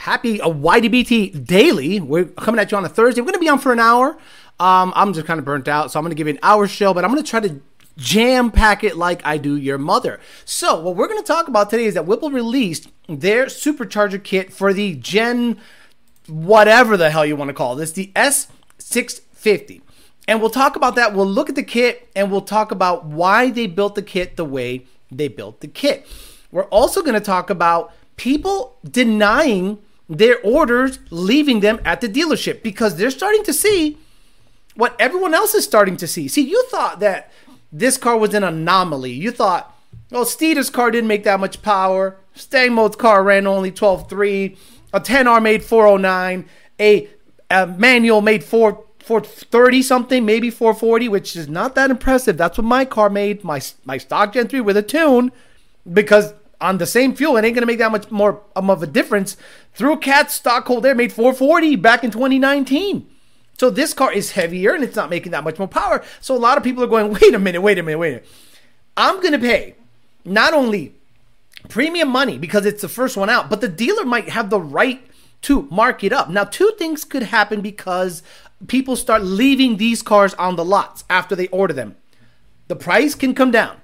happy a YDBT daily. We're coming at you on a Thursday. We're going to be on for an hour. Um, I'm just kind of burnt out, so I'm going to give you an hour show, but I'm going to try to jam pack it like I do your mother. So, what we're going to talk about today is that Whipple released their supercharger kit for the Gen whatever the hell you want to call this, the S650. And we'll talk about that. We'll look at the kit and we'll talk about why they built the kit the way they built the kit. We're also going to talk about people denying their orders, leaving them at the dealership because they're starting to see what everyone else is starting to see. See, you thought that this car was an anomaly. You thought, well, Steeda's car didn't make that much power. Stang Mode's car ran only 12.3. A 10R made 409. A, a manual made 4 430 something, maybe 440, which is not that impressive. That's what my car made, my my stock Gen 3 with a tune, because on the same fuel, it ain't gonna make that much more um, of a difference. Through Cat stock cold air made 440 back in 2019. So this car is heavier and it's not making that much more power. So a lot of people are going, wait a minute, wait a minute, wait a minute. I'm gonna pay not only premium money because it's the first one out, but the dealer might have the right to mark it up. Now, two things could happen because people start leaving these cars on the lots after they order them. The price can come down,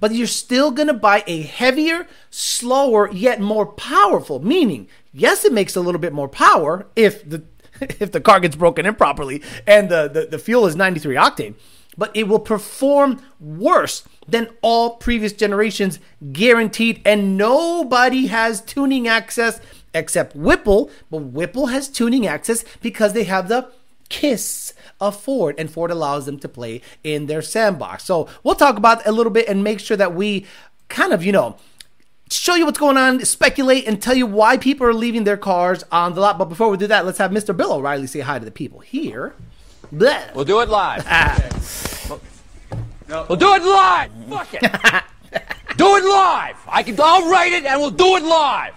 but you're still going to buy a heavier, slower, yet more powerful. Meaning, yes, it makes a little bit more power if the if the car gets broken improperly and the, the, the fuel is 93 octane, but it will perform worse than all previous generations, guaranteed. And nobody has tuning access except Whipple, but Whipple has tuning access because they have the kiss of Ford, and Ford allows them to play in their sandbox. So we'll talk about a little bit and make sure that we kind of, you know, show you what's going on, speculate, and tell you why people are leaving their cars on the lot. But before we do that, let's have Mr. Bill O'Reilly say hi to the people here. Blech. We'll do it live. Ah. We'll do it live. Fuck it. do it live. I can. I'll write it, and we'll do it live.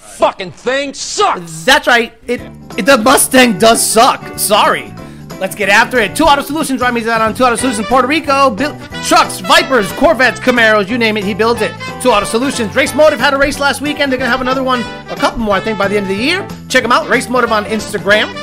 Fucking thing sucks. That's right. It, it the Mustang does suck. Sorry. Let's get after it. Two Auto Solutions. Ryan means that on Two Auto Solutions Puerto Rico. Build trucks, Vipers, Corvettes, Camaros, you name it, he builds it. Two Auto Solutions. Race Motive had a race last weekend. They're going to have another one, a couple more, I think, by the end of the year. Check them out. Race Motive on Instagram.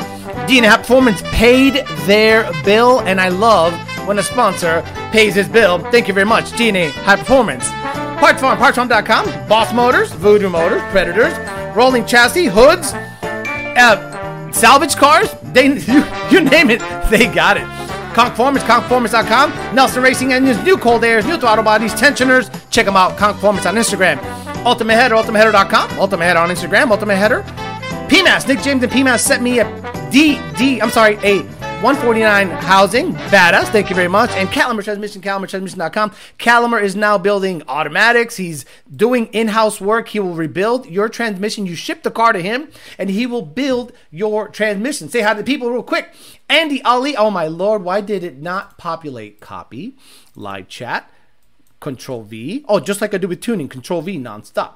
DNA Performance paid their bill, and I love when a sponsor pays his bill. Thank you very much, DNA High Performance. Parts Farm, PartsFarm.com, Boss Motors, Voodoo Motors, Predators, Rolling Chassis, Hoods, uh, salvage cars. They, you, you name it, they got it. Conformance, Conformance.com, Nelson Racing Engines, new cold airs, new throttle bodies, tensioners. Check them out. Conformance on Instagram. Ultimate Header, UltimateHeader.com, Ultimate Header on Instagram, Ultimate Header. PMAS, Nick James and PMAS sent me a D, D, I'm sorry, a 149 housing, badass. Thank you very much. And Calimer Transmission, CalimerTransmission.com. Calimer is now building automatics. He's doing in-house work. He will rebuild your transmission. You ship the car to him, and he will build your transmission. Say hi to the people real quick. Andy Ali. Oh my lord, why did it not populate? Copy, live chat, Control V. Oh, just like I do with tuning, Control V nonstop.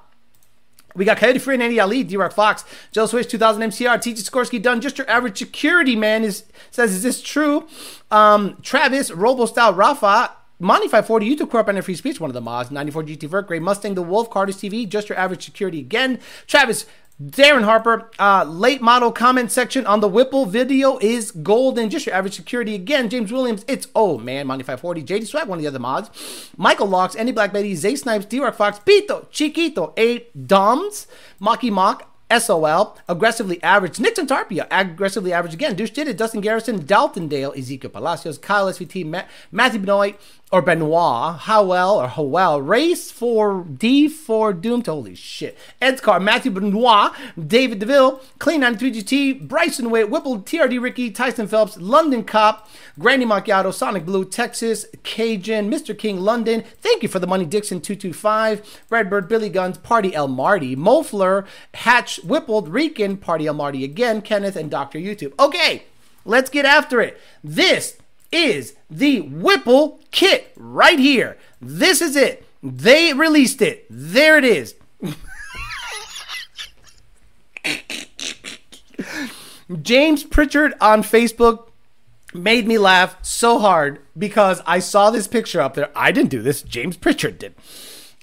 We got Coyote Free and Andy Ali, D-Rock Fox, Joe Swish, 2000 MCR, TJ Skorsky, done just your average security man is says, is this true? Um, Travis, Robo Style, Rafa, Monty 540, YouTube Corp, and Free Speech, one of the mods, 94 GT Vert, Gray Mustang, The Wolf, Carter's TV, just your average security again. Travis, Darren Harper, uh, late model comment section on the Whipple video is golden. Just your average security again. James Williams, it's oh man, Monty 540. JD Swag, one of the other mods. Michael Locks, Andy Black Betty, Zay Snipes, D Rock Fox, Pito, Chiquito, 8 Doms, Mocky Mock, SOL, aggressively average. Nixon Tarpia, aggressively average again. Douche did it. Dustin Garrison, Dalton Dale, Ezekiel Palacios, Kyle SVT, Matt, Matthew Benoit, or Benoit, Howell or Howell, Race for D4 Doomed, holy shit. Ed's Car, Matthew Benoit, David DeVille, Clean 93 GT, Bryson Witt, Whipple, TRD Ricky, Tyson Phelps, London Cop, Granny Macchiato, Sonic Blue, Texas, Cajun, Mr. King, London. Thank you for the money, Dixon 225, Redbird, Billy Guns, Party El Marty, Mofler, Hatch, Whippled, Rican, Party El Marty again, Kenneth, and Dr. YouTube. Okay, let's get after it. This is the Whipple kit right here. This is it. They released it. There it is. James Pritchard on Facebook made me laugh so hard because I saw this picture up there. I didn't do this, James Pritchard did.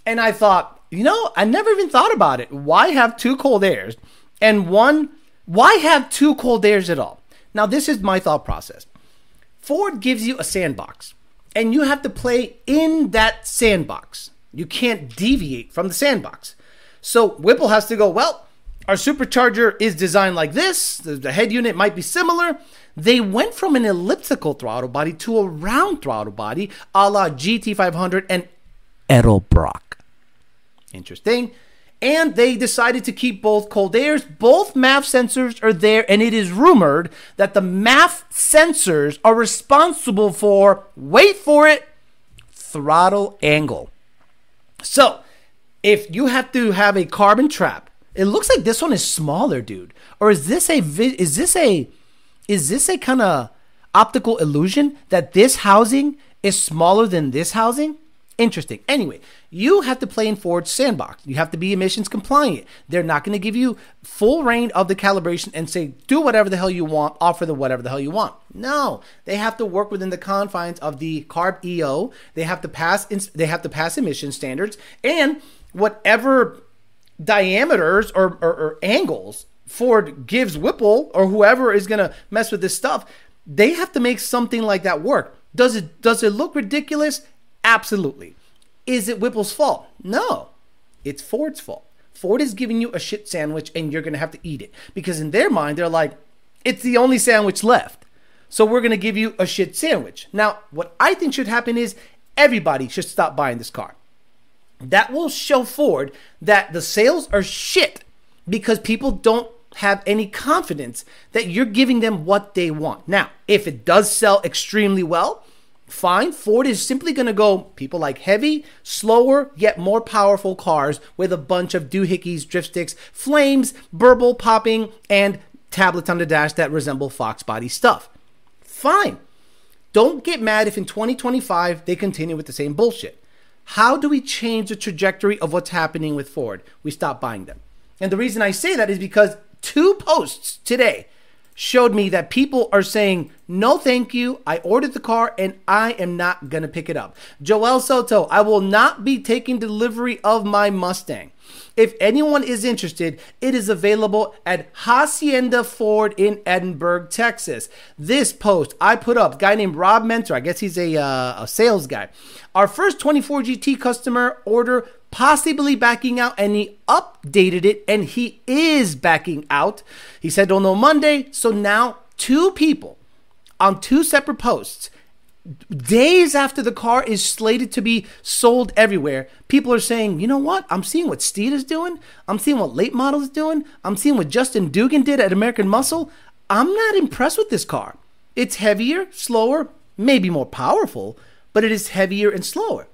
And I thought, you know, I never even thought about it. Why have two cold airs and one? Why have two cold airs at all? Now, this is my thought process. Ford gives you a sandbox, and you have to play in that sandbox. You can't deviate from the sandbox. So Whipple has to go, well, our supercharger is designed like this, the, head unit might be similar. They went from an elliptical throttle body to a round throttle body a la GT500 and Edelbrock. Interesting. And they decided to keep both cold airs. Both MAF sensors are there, and it is rumored that the MAF sensors are responsible for, wait for it, throttle angle. So, if you have to have a carbon trap, it looks like this one is smaller, dude. Or is this a is this a is this a kind of optical illusion that this housing is smaller than this housing? Interesting. Anyway, you have to play in Ford's sandbox. You have to be emissions compliant. They're not going to give you full reign of the calibration and say, do whatever the hell you want, offer the whatever the hell you want. No, they have to work within the confines of the CARB EO. They have to pass, they have to pass emission standards and whatever diameters or, or, or angles Ford gives Whipple or whoever is going to mess with this stuff, they have to make something like that work. Does it does it look ridiculous? Absolutely. Is it Whipple's fault? No. It's Ford's fault. Ford is giving you a shit sandwich and you're going to have to eat it. Because in their mind, they're like, it's the only sandwich left. So we're going to give you a shit sandwich. Now, what I think should happen is everybody should stop buying this car. That will show Ford that the sales are shit because people don't have any confidence that you're giving them what they want. Now, if it does sell extremely well, fine. Ford is simply going to go, people like heavy, slower, yet more powerful cars with a bunch of doohickeys, drift sticks, flames, burble popping, and tablets on the dash that resemble Fox body stuff. Fine. Don't get mad if in 2025 they continue with the same bullshit. How do we change the trajectory of what's happening with Ford? We stop buying them. And the reason I say that is because two posts today showed me that people are saying, no, thank you. I ordered the car and I am not going to pick it up. Joel Soto, I will not be taking delivery of my Mustang. If anyone is interested, it is available at Hacienda Ford in Edinburg, Texas. This post I put up, guy named Rob Mentor, I guess he's a, uh, a sales guy. Our first 24 GT customer order possibly backing out, and he updated it, and he is backing out. He said on Monday, so now two people on two separate posts days after the car is slated to be sold everywhere, people are saying, you know what? I'm seeing what Steeda is doing. I'm seeing what late model is doing. I'm seeing what Justin Dugan did at American Muscle. I'm not impressed with this car. It's heavier, slower, maybe more powerful, but it is heavier and slower.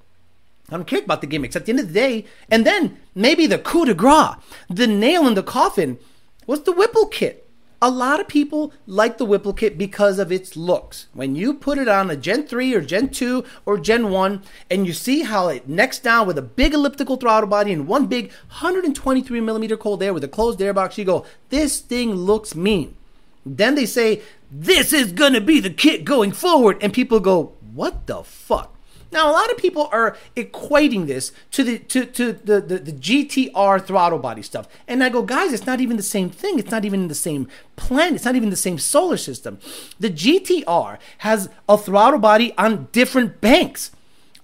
I don't care about the gimmicks. At the end of the day, and then maybe the coup de grace, the nail in the coffin, was the Whipple kit a lot of people like the Whipple kit because of its looks. When you put it on a Gen 3 or Gen 2 or Gen 1 and you see how it necks down with a big elliptical throttle body and one big 123 millimeter cold air with a closed airbox, you go, this thing looks mean. Then they say, this is gonna be the kit going forward. And people go, what the fuck? Now, a lot of people are equating this to the to, to the, the, the GTR throttle body stuff. And I go, guys, it's not even the same thing. It's not even in the same planet. It's not even the same solar system. The GTR has a throttle body on different banks.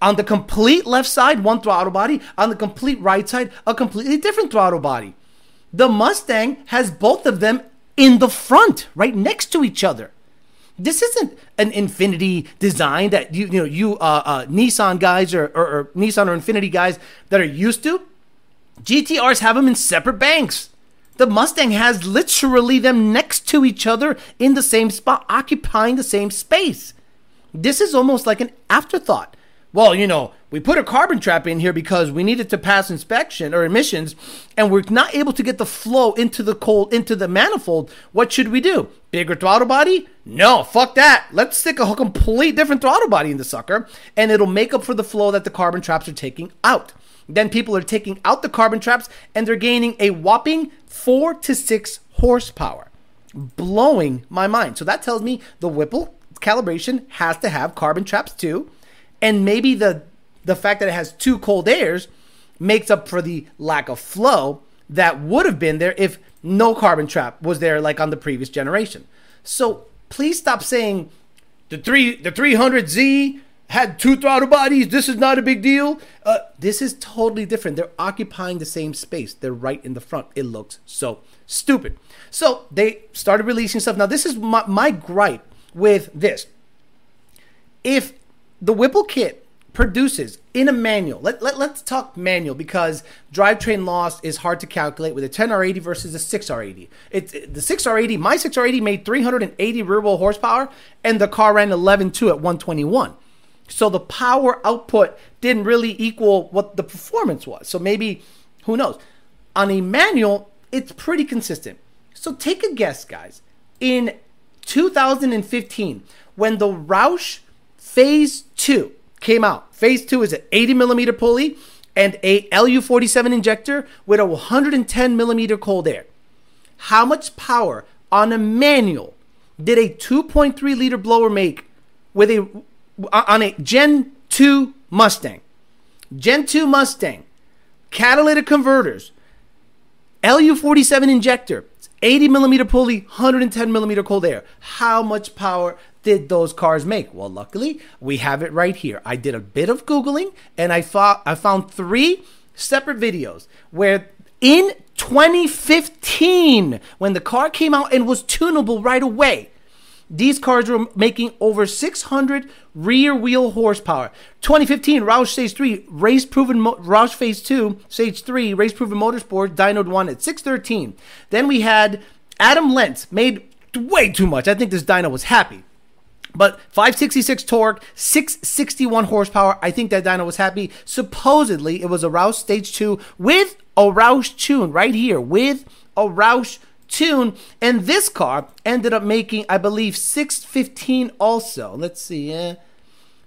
On the complete left side, one throttle body. On the complete right side, a completely different throttle body. The Mustang has both of them in the front, right next to each other. This isn't an Infiniti design that you you know you uh, uh, Nissan guys or, or, or Nissan or Infiniti guys that are used to. GTRs have them in separate banks. The Mustang has literally them next to each other in the same spot, occupying the same space. This is almost like an afterthought well, you know, we put a carbon trap in here because we needed to pass inspection or emissions, and we're not able to get the flow into the cold into the manifold. What should we do? Bigger throttle body? No, fuck that. Let's stick a complete different throttle body in the sucker, and it'll make up for the flow that the carbon traps are taking out. Then people are taking out the carbon traps and they're gaining a whopping four to six horsepower. Blowing my mind. So that tells me the Whipple calibration has to have carbon traps too and maybe the the fact that it has two cold airs makes up for the lack of flow that would have been there if no carbon trap was there like on the previous generation. So please stop saying the three the 300Z had two throttle bodies. This is not a big deal. Uh, this is totally different. They're occupying the same space. They're right in the front. It looks so stupid. So they started releasing stuff. Now this is my, my gripe with this. If the Whipple kit produces in a manual. Let, let, let's talk manual because drivetrain loss is hard to calculate with a 10R80 versus a 6R80. It's the 6R80, my 6R80 made 380 rear wheel horsepower and the car ran 11.2 at 121. So the power output didn't really equal what the performance was. So maybe, who knows? On a manual, it's pretty consistent. So take a guess, guys. In 2015, when the Roush Phase 2 came out. Phase two is an 80 millimeter pulley and a LU47 injector with a 110 millimeter cold air. How much power on a manual did a 2.3 liter blower make with a on a Gen 2 Mustang? Gen 2 Mustang, catalytic converters, LU47 injector, 80 millimeter pulley, 110 millimeter cold air. How much power did those cars make? Well, luckily, we have it right here. I did a bit of Googling and I, found I found three separate videos where in 2015, when the car came out and was tunable right away, these cars were making over 600 rear wheel horsepower. 2015, Roush Stage 3, race proven, Roush Phase 2, Stage 3, race proven motorsport, dynoed 1 at 613. Then we had Adam Lentz, made way too much. I think this dyno was happy. But 566 torque, 661 horsepower. I think that dyno was happy. Supposedly, it was a Roush Stage 2 with a Roush tune right here, with a Roush tune. And this car ended up making, I believe, 615 also. Let's see, yeah.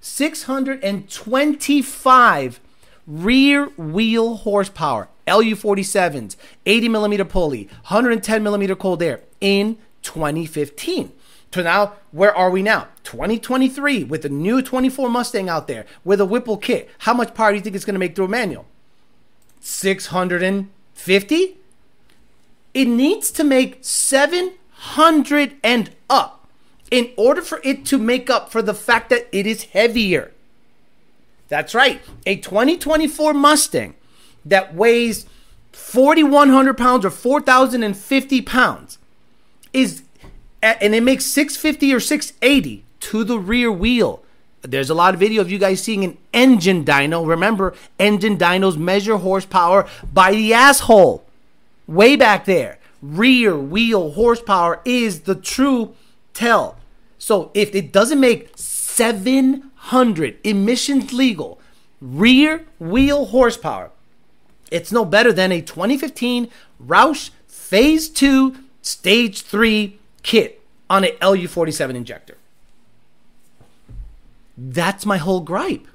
625 rear wheel horsepower. LU47s, 80 millimeter pulley, 110 millimeter cold air in 2015. So now, where are we now? 2023 with the new 24 Mustang out there with a Whipple kit. How much power do you think it's going to make through a manual? 650? It needs to make 700 and up in order for it to make up for the fact that it is heavier. That's right. A 2024 Mustang that weighs 4,100 pounds or 4,050 pounds is, and it makes 650 or 680 to the rear wheel. There's a lot of video of you guys seeing an engine dyno. Remember, engine dynos measure horsepower by the asshole. Way back there. Rear wheel horsepower is the true tell. So if it doesn't make 700 emissions legal rear wheel horsepower, it's no better than a 2015 Roush Phase 2 Stage 3 kit on a LU47 injector. That's my whole gripe.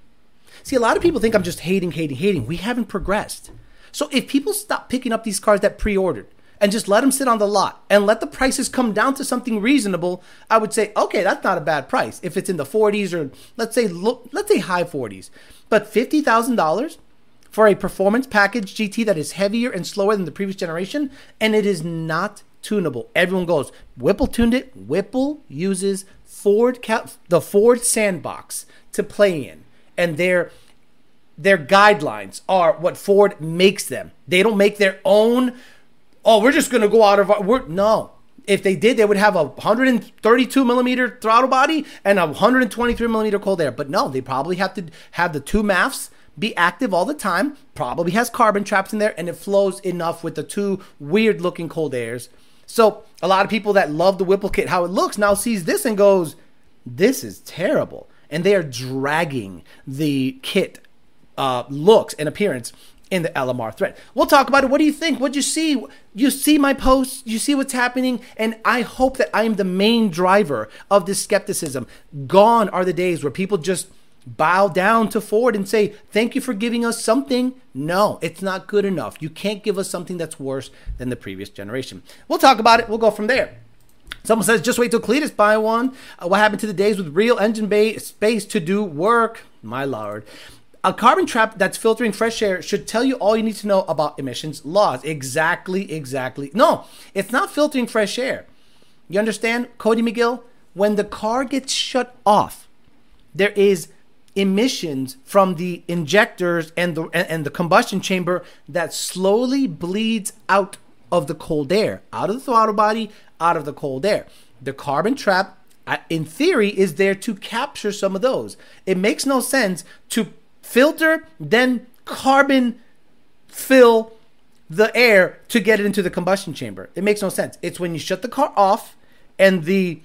See, a lot of people think I'm just hating, hating, hating. We haven't progressed. So if people stop picking up these cars that pre ordered and just let them sit on the lot and let the prices come down to something reasonable, I would say, okay, that's not a bad price. If it's in the 40s or let's say look, let's say high 40s, but $50,000 for a performance package GT that is heavier and slower than the previous generation and it is not tunable. Everyone goes, Whipple tuned it. Whipple uses Ford the Ford sandbox to play in and their their guidelines are what Ford makes them. They don't make their own oh, we're just going to go out of our. We're, no. If they did, they would have a 132 millimeter throttle body and a 123 millimeter cold air. But no, they probably have to have the two MAFs be active all the time. Probably has carbon traps in there, and it flows enough with the two weird looking cold airs. So a lot of people that love the Whipple kit, how it looks, now sees this and goes, "This is terrible," and they are dragging the kit uh, looks and appearance in the LMR thread. We'll talk about it. What do you think? What you see? You see my posts, you see what's happening, and I hope that I am the main driver of this skepticism. Gone are the days where people just bow down to Ford and say, Thank you for giving us something. No, it's not good enough. You can't give us something that's worse than the previous generation. We'll talk about it. We'll go from there. Someone says, just wait till Cletus buy one. Uh, what happened to the days with real engine bay space to do work? My lord. A carbon trap that's filtering fresh air should tell you all you need to know about emissions laws. Exactly, exactly. No, it's not filtering fresh air. You understand, Cody McGill? When the car gets shut off, there is emissions from the injectors and the and the combustion chamber that slowly bleeds out of the cold air, out of the throttle body, out of the cold air. The carbon trap, in theory, is there to capture some of those. It makes no sense to filter, then carbon fill the air to get it into the combustion chamber. It makes no sense. It's when you shut the car off and the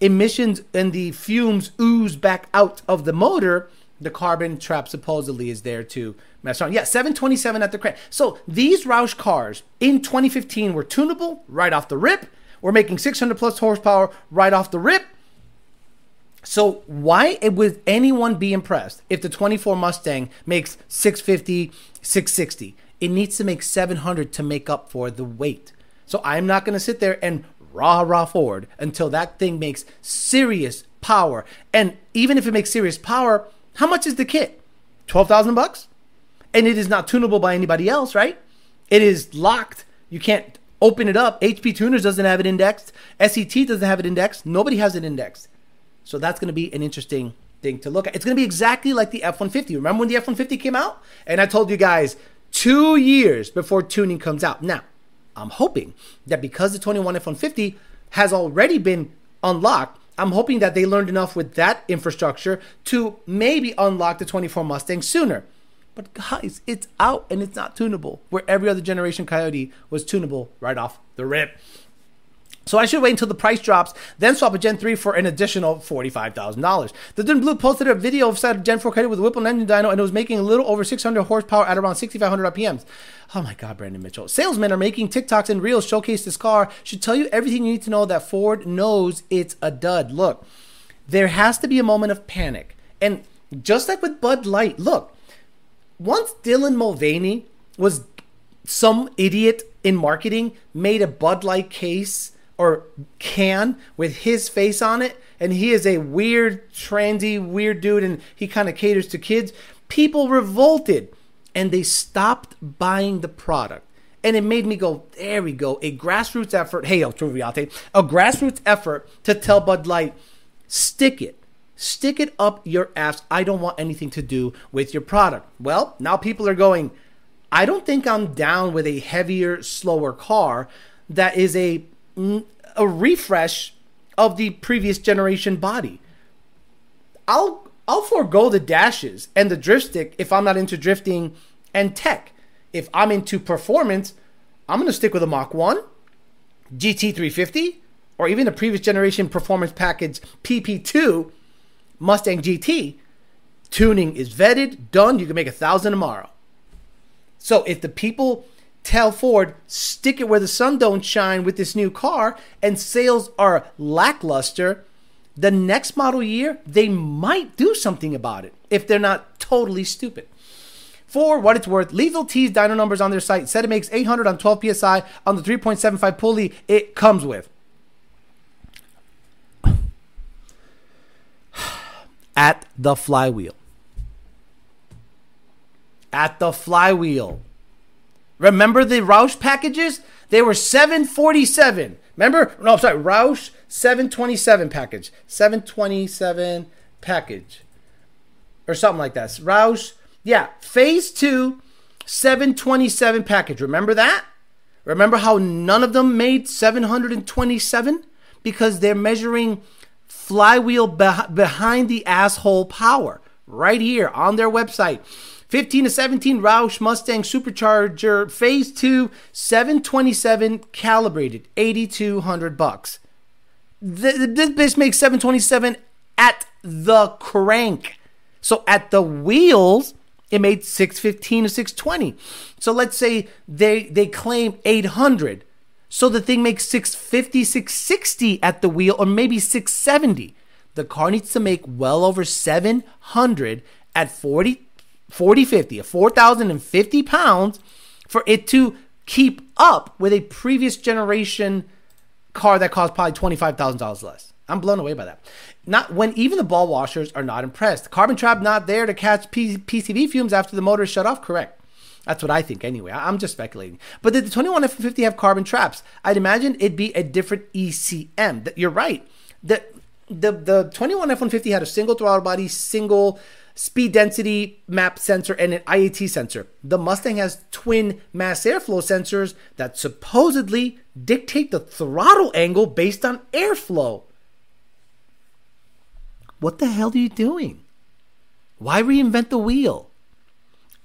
emissions and the fumes ooze back out of the motor, the carbon trap supposedly is there to mess around. Yeah, 727 at the crank. So these Roush cars in 2015 were tunable right off the rip. We're making 600 plus horsepower right off the rip. So why would anyone be impressed if the 24 Mustang makes 650, 660? It needs to make 700 to make up for the weight. So I'm not going to sit there and rah rah forward until that thing makes serious power. And even if it makes serious power, how much is the kit? 12,000 bucks? And it is not tunable by anybody else, right? It is locked. You can't open it up. HP Tuners doesn't have it indexed. SCT doesn't have it indexed. Nobody has it indexed. So that's going to be an interesting thing to look at. It's going to be exactly like the F 150. Remember when the F 150 came out? And I told you guys two years before tuning comes out. Now, I'm hoping that because the 21 F150 has already been unlocked, I'm hoping that they learned enough with that infrastructure to maybe unlock the 24 Mustang sooner. But guys, it's out and it's not tunable, where every other generation Coyote was tunable right off the rip. So I should wait until the price drops, then swap a Gen 3 for an additional $45,000. The Dun Blue posted a video of said Gen 4 Coyote with a Whipple engine dyno and it was making a little over 600 horsepower at around 6,500 RPMs. Oh my God, Brandon Mitchell. Salesmen are making TikToks and Reels showcase this car. Should tell you everything you need to know that Ford knows it's a dud. Look, there has to be a moment of panic. And just like with Bud Light, look, once Dylan Mulvaney was some idiot in marketing, made a Bud Light case or can with his face on it, and he is a weird, trendy, weird dude, and he kind of caters to kids. People revolted and they stopped buying the product. And it made me go, there we go, a grassroots effort. Hey, El Troviate, a grassroots effort to tell Bud Light, stick it. Stick it up your ass. I don't want anything to do with your product. Well, now people are going, I don't think I'm down with a heavier, slower car that is a a refresh of the previous generation body. I'll I'll forego the dashes and the drift stick if I'm not into drifting and tech. If I'm into performance, I'm gonna stick with a Mach 1, GT350, or even the previous generation performance package PP2 Mustang GT. Tuning is vetted, done. You can make a thousand tomorrow. So if the people tell Ford, stick it where the sun don't shine with this new car, and sales are lackluster, the next model year, they might do something about it if they're not totally stupid. For what it's worth, Lethal T's dyno numbers on their site said it makes 800 on 12 psi on the 3.75 pulley it comes with. At the flywheel. At the flywheel. Remember the Roush packages? They were 747. Remember? No, I'm sorry, Roush 727 package. 727 package. Or something like that. Roush, yeah, phase two, 727 package. Remember that? Remember how none of them made 727? Because they're measuring flywheel behind the asshole power right here on their website. 15 to 17 Roush Mustang Supercharger Phase 2 727 calibrated 8200 bucks. This bitch makes 727 at the crank. So at the wheels, it made 615 to 620. So let's say they they claim 800. So the thing makes 650, 660 at the wheel, or maybe 670. The car needs to make well over 700 at 40 40 50, 4,050 pounds for it to keep up with a previous generation car that cost probably $25,000 less. I'm blown away by that. Not when even the ball washers are not impressed. Carbon trap not there to catch P- PCV fumes after the motor is shut off. Correct. That's what I think anyway. I- I'm just speculating. But did the 21 F150 have carbon traps? I'd imagine it'd be a different ECM. That you're right. The the the 21 F150 had a single throttle body, single speed density map sensor, and an IAT sensor. The Mustang has twin mass airflow sensors that supposedly dictate the throttle angle based on airflow. What the hell are you doing? Why reinvent the wheel?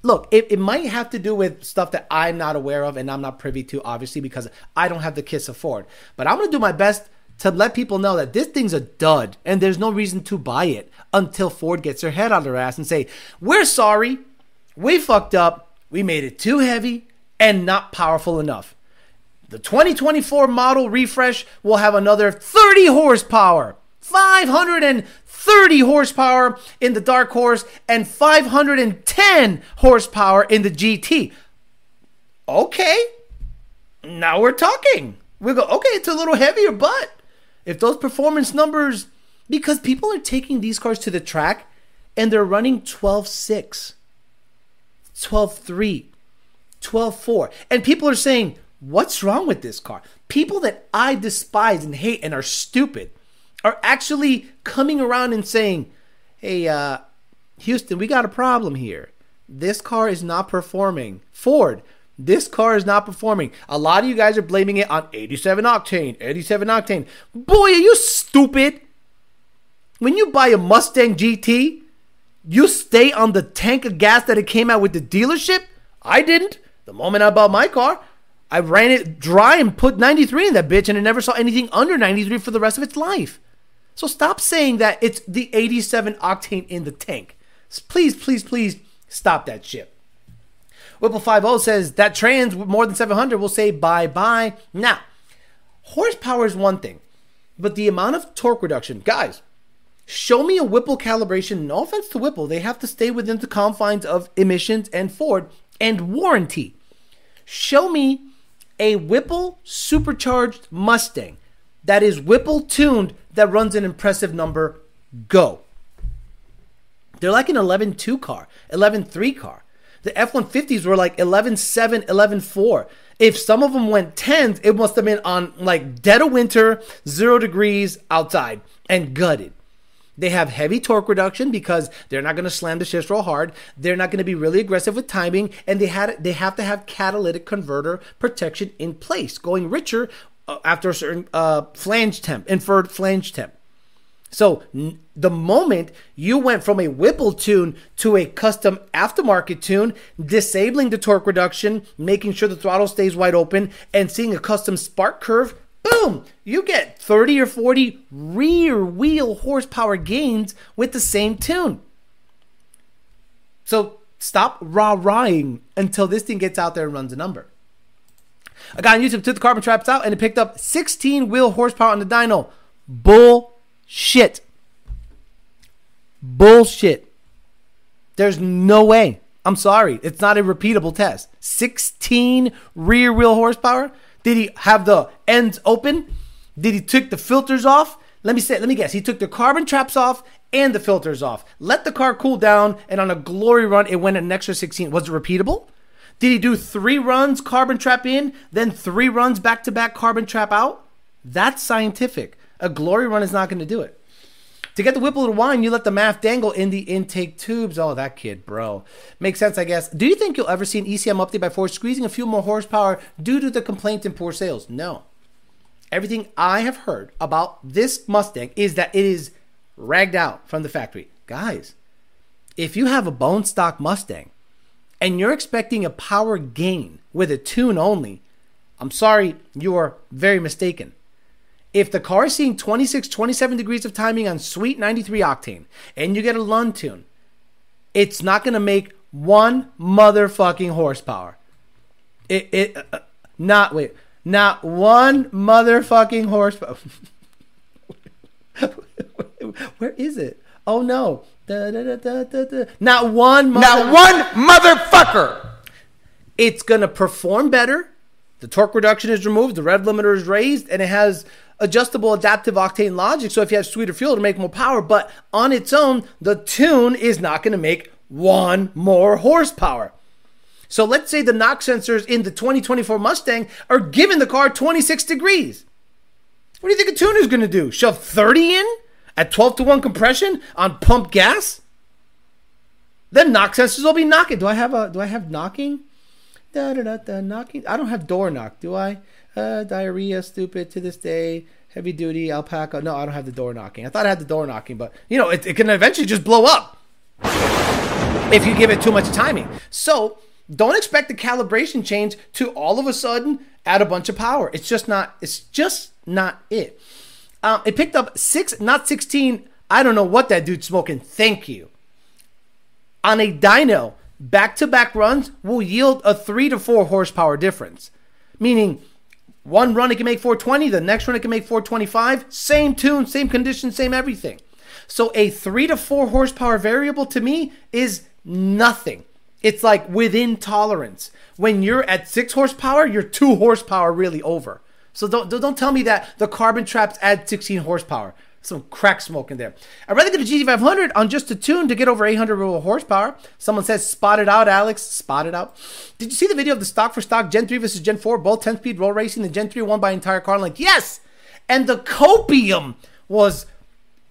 Look, it, it might have to do with stuff that I'm not aware of and I'm not privy to, obviously, because I don't have the kiss of Ford. But I'm going to do my best to let people know that this thing's a dud and there's no reason to buy it until Ford gets their head out their ass and say, We're sorry. We fucked up. We made it too heavy and not powerful enough. The 2024 model refresh will have another 30 horsepower, 530 horsepower in the Dark Horse, and 510 horsepower in the GT. Okay, now we're talking. We go, okay, it's a little heavier, but if those performance numbers, because people are taking these cars to the track and they're running 12 6, 12 3, 12 4, and people are saying, What's wrong with this car? People that I despise and hate and are stupid are actually coming around and saying, Hey, uh, Houston, we got a problem here. This car is not performing. Ford, this car is not performing. A lot of you guys are blaming it on 87 octane, 87 octane. Boy, are you stupid? When you buy a Mustang GT, you stay on the tank of gas that it came out with the dealership? I didn't. The moment I bought my car, I ran it dry and put 93 in that bitch, and it never saw anything under 93 for the rest of its life. So stop saying that it's the 87 octane in the tank. Please, please, please stop that shit. Whipple 50 says that trans more than 700 will say bye bye. Now, horsepower is one thing, but the amount of torque reduction, guys, show me a Whipple calibration. No offense to Whipple, they have to stay within the confines of emissions and Ford and warranty. Show me a Whipple supercharged Mustang that is Whipple tuned that runs an impressive number. Go. They're like an 11.2 car, 11.3 car. The F 150s were like 11.7, 11.4. If some of them went 10s, it must have been on like dead of winter, zero degrees outside, and gutted. They have heavy torque reduction because they're not going to slam the shifts real hard. They're not going to be really aggressive with timing, and they had they have to have catalytic converter protection in place, going richer uh, after a certain uh, flange temp, inferred flange temp. So n- the moment you went from a Whipple tune to a custom aftermarket tune, disabling the torque reduction, making sure the throttle stays wide open, and seeing a custom spark curve, boom, you get 30 or 40 rear wheel horsepower gains with the same tune. So stop rah-rahing until this thing gets out there and runs a number. A guy on YouTube took the carbon traps out and it picked up 16 wheel horsepower on the dyno. Bullshit. Bullshit. There's no way. I'm sorry. It's not a repeatable test. 16 rear wheel horsepower? Did he have the ends open? Did he take the filters off? Let me say, let me guess. He took the carbon traps off and the filters off. Let the car cool down, and on a glory run, it went an extra 16. Was it repeatable? Did he do three runs carbon trap in, then three runs back to back carbon trap out? That's scientific. A glory run is not going to do it. To get the Whipple to whine, you let the MAF dangle in the intake tubes. Oh, that kid, bro. Makes sense, I guess. Do you think you'll ever see an ECM update by Ford squeezing a few more horsepower due to the complaint and poor sales? No. Everything I have heard about this Mustang is that it is ragged out from the factory. Guys, if you have a bone stock Mustang and you're expecting a power gain with a tune only, I'm sorry, you are very mistaken. If the car is seeing 26, 27 degrees of timing on sweet 93 octane and you get a Lund tune, it's not going to make one motherfucking horsepower. It, it, uh, not, wait, not one motherfucking horsepower. Where is it? Oh no. Da, da, da, not one mother- Not one motherfucker. It's going to perform better. The torque reduction is removed, the rev limiter is raised, and it has adjustable adaptive octane logic. So if you have sweeter fuel to make more power, but on its own, the tune is not going to make one more horsepower. So let's say the knock sensors in the 2024 Mustang are giving the car 26 degrees. What do you think a tuner is going to do? Shove 30 in at 12 to 1 compression on pump gas? Then knock sensors will be knocking. Do I have a do I have knocking? Da da da da knocking. I don't have door knock, do I? Uh, diarrhea, stupid to this day. Heavy duty alpaca. No, I don't have the door knocking. I thought I had the door knocking, but you know, it, it can eventually just blow up if you give it too much timing. So don't expect the calibration change to all of a sudden add a bunch of power. It's just not. It's just not it. Um, it picked up six, not sixteen. I don't know what that dude's smoking. Thank you. On a dyno, back-to-back runs will yield a three to four horsepower difference, meaning one run it can make 420, the next run it can make 425. Same tune, same condition, same everything. So a three to four horsepower variable to me is nothing. It's like within tolerance. When you're at six horsepower, you're two horsepower really over. So don't don't tell me that the carbon traps add 16 horsepower. Some crack smoke in there. I'd rather get a GT500 on just a tune to get over 800 horsepower. Someone says, spot it out, Alex. Spot it out. Did you see the video of the stock for stock Gen 3 versus Gen 4, both 10 speed roll racing? The Gen 3 won by entire car length. Yes! And the copium was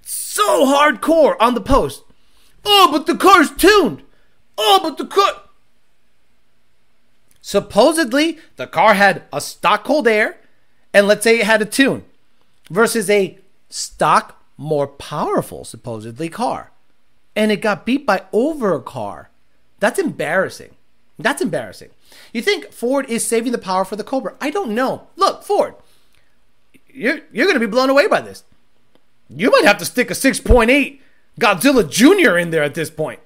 so hardcore on the post. Oh, but the car's tuned. Oh, but the car. Supposedly, the car had a stock cold air, and let's say it had a tune, versus a stock, more powerful, supposedly, car. And it got beat by over a car. That's embarrassing. That's embarrassing. You think Ford is saving the power for the Cobra? I don't know. Look, Ford, you're, you're going to be blown away by this. You might have to stick a 6.8 Godzilla Jr. in there at this point.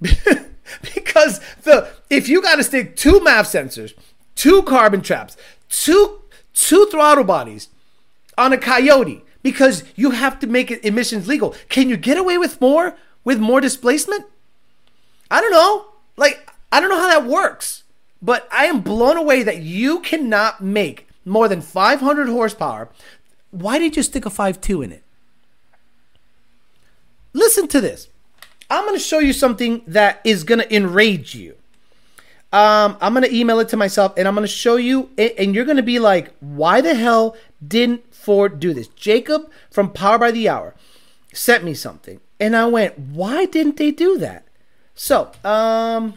because the if you got to stick two MAF sensors, two carbon traps, two two throttle bodies on a Coyote because you have to make emissions legal. Can you get away with more with more displacement? I don't know. Like I don't know how that works. But I am blown away that you cannot make more than 500 horsepower. Why did you stick a 5.2 in it? Listen to this. I'm going to show you something that is going to enrage you. Um, I'm going to email it to myself and I'm going to show you, and you're going to be like, why the hell didn't Ford do this? Jacob from Power by the Hour sent me something, and I went, why didn't they do that? So, um,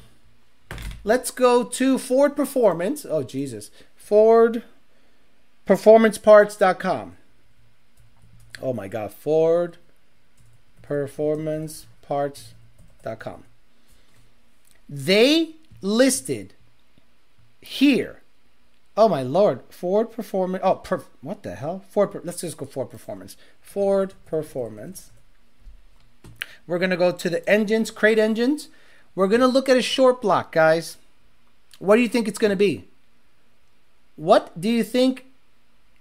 let's go to Ford Performance. Oh, Jesus. Ford performanceparts.com. Oh my God. Ford performanceparts.com. They listed here. Oh my lord, Ford Performance. Oh, per, what the hell? Ford. Let's just go Ford Performance. Ford Performance. We're gonna go to the engines, crate engines. We're gonna look at a short block, guys. What do you think it's gonna be? What do you think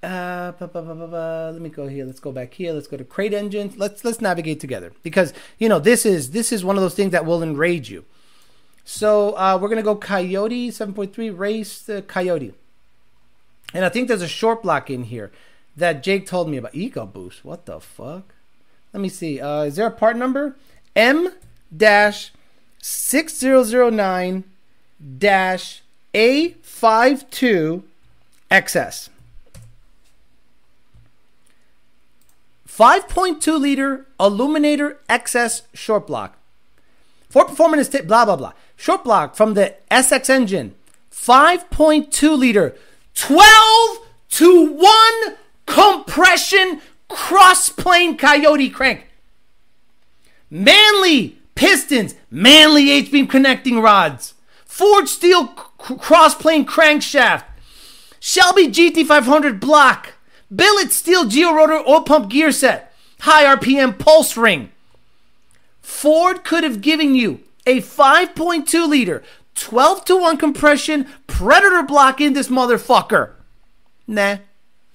uh, let me go here. Let's go back here. Let's go to crate engines. Let's let's navigate together because you know this is this is one of those things that will enrage you. So uh, we're gonna go Coyote 7.3 race the Coyote, and I think there's a short block in here that Jake told me about. EcoBoost. What the fuck? Let me see. Uh, is there a part number? M dash six zero zero nine dash A five two XS. 5.2 liter Aluminator XS short block. For Performance tip, blah, blah, blah. Short block from the SX engine. 5.2 liter, 12 to 1 compression cross plane Coyote crank. Manley pistons, Manley H beam connecting rods, Ford steel cross plane crankshaft, Shelby GT500 block. Billet steel gerotor oil pump gear set, high RPM pulse ring. Ford could have given you a 5.2 liter, 12 to 1 compression Predator block in this motherfucker. Nah.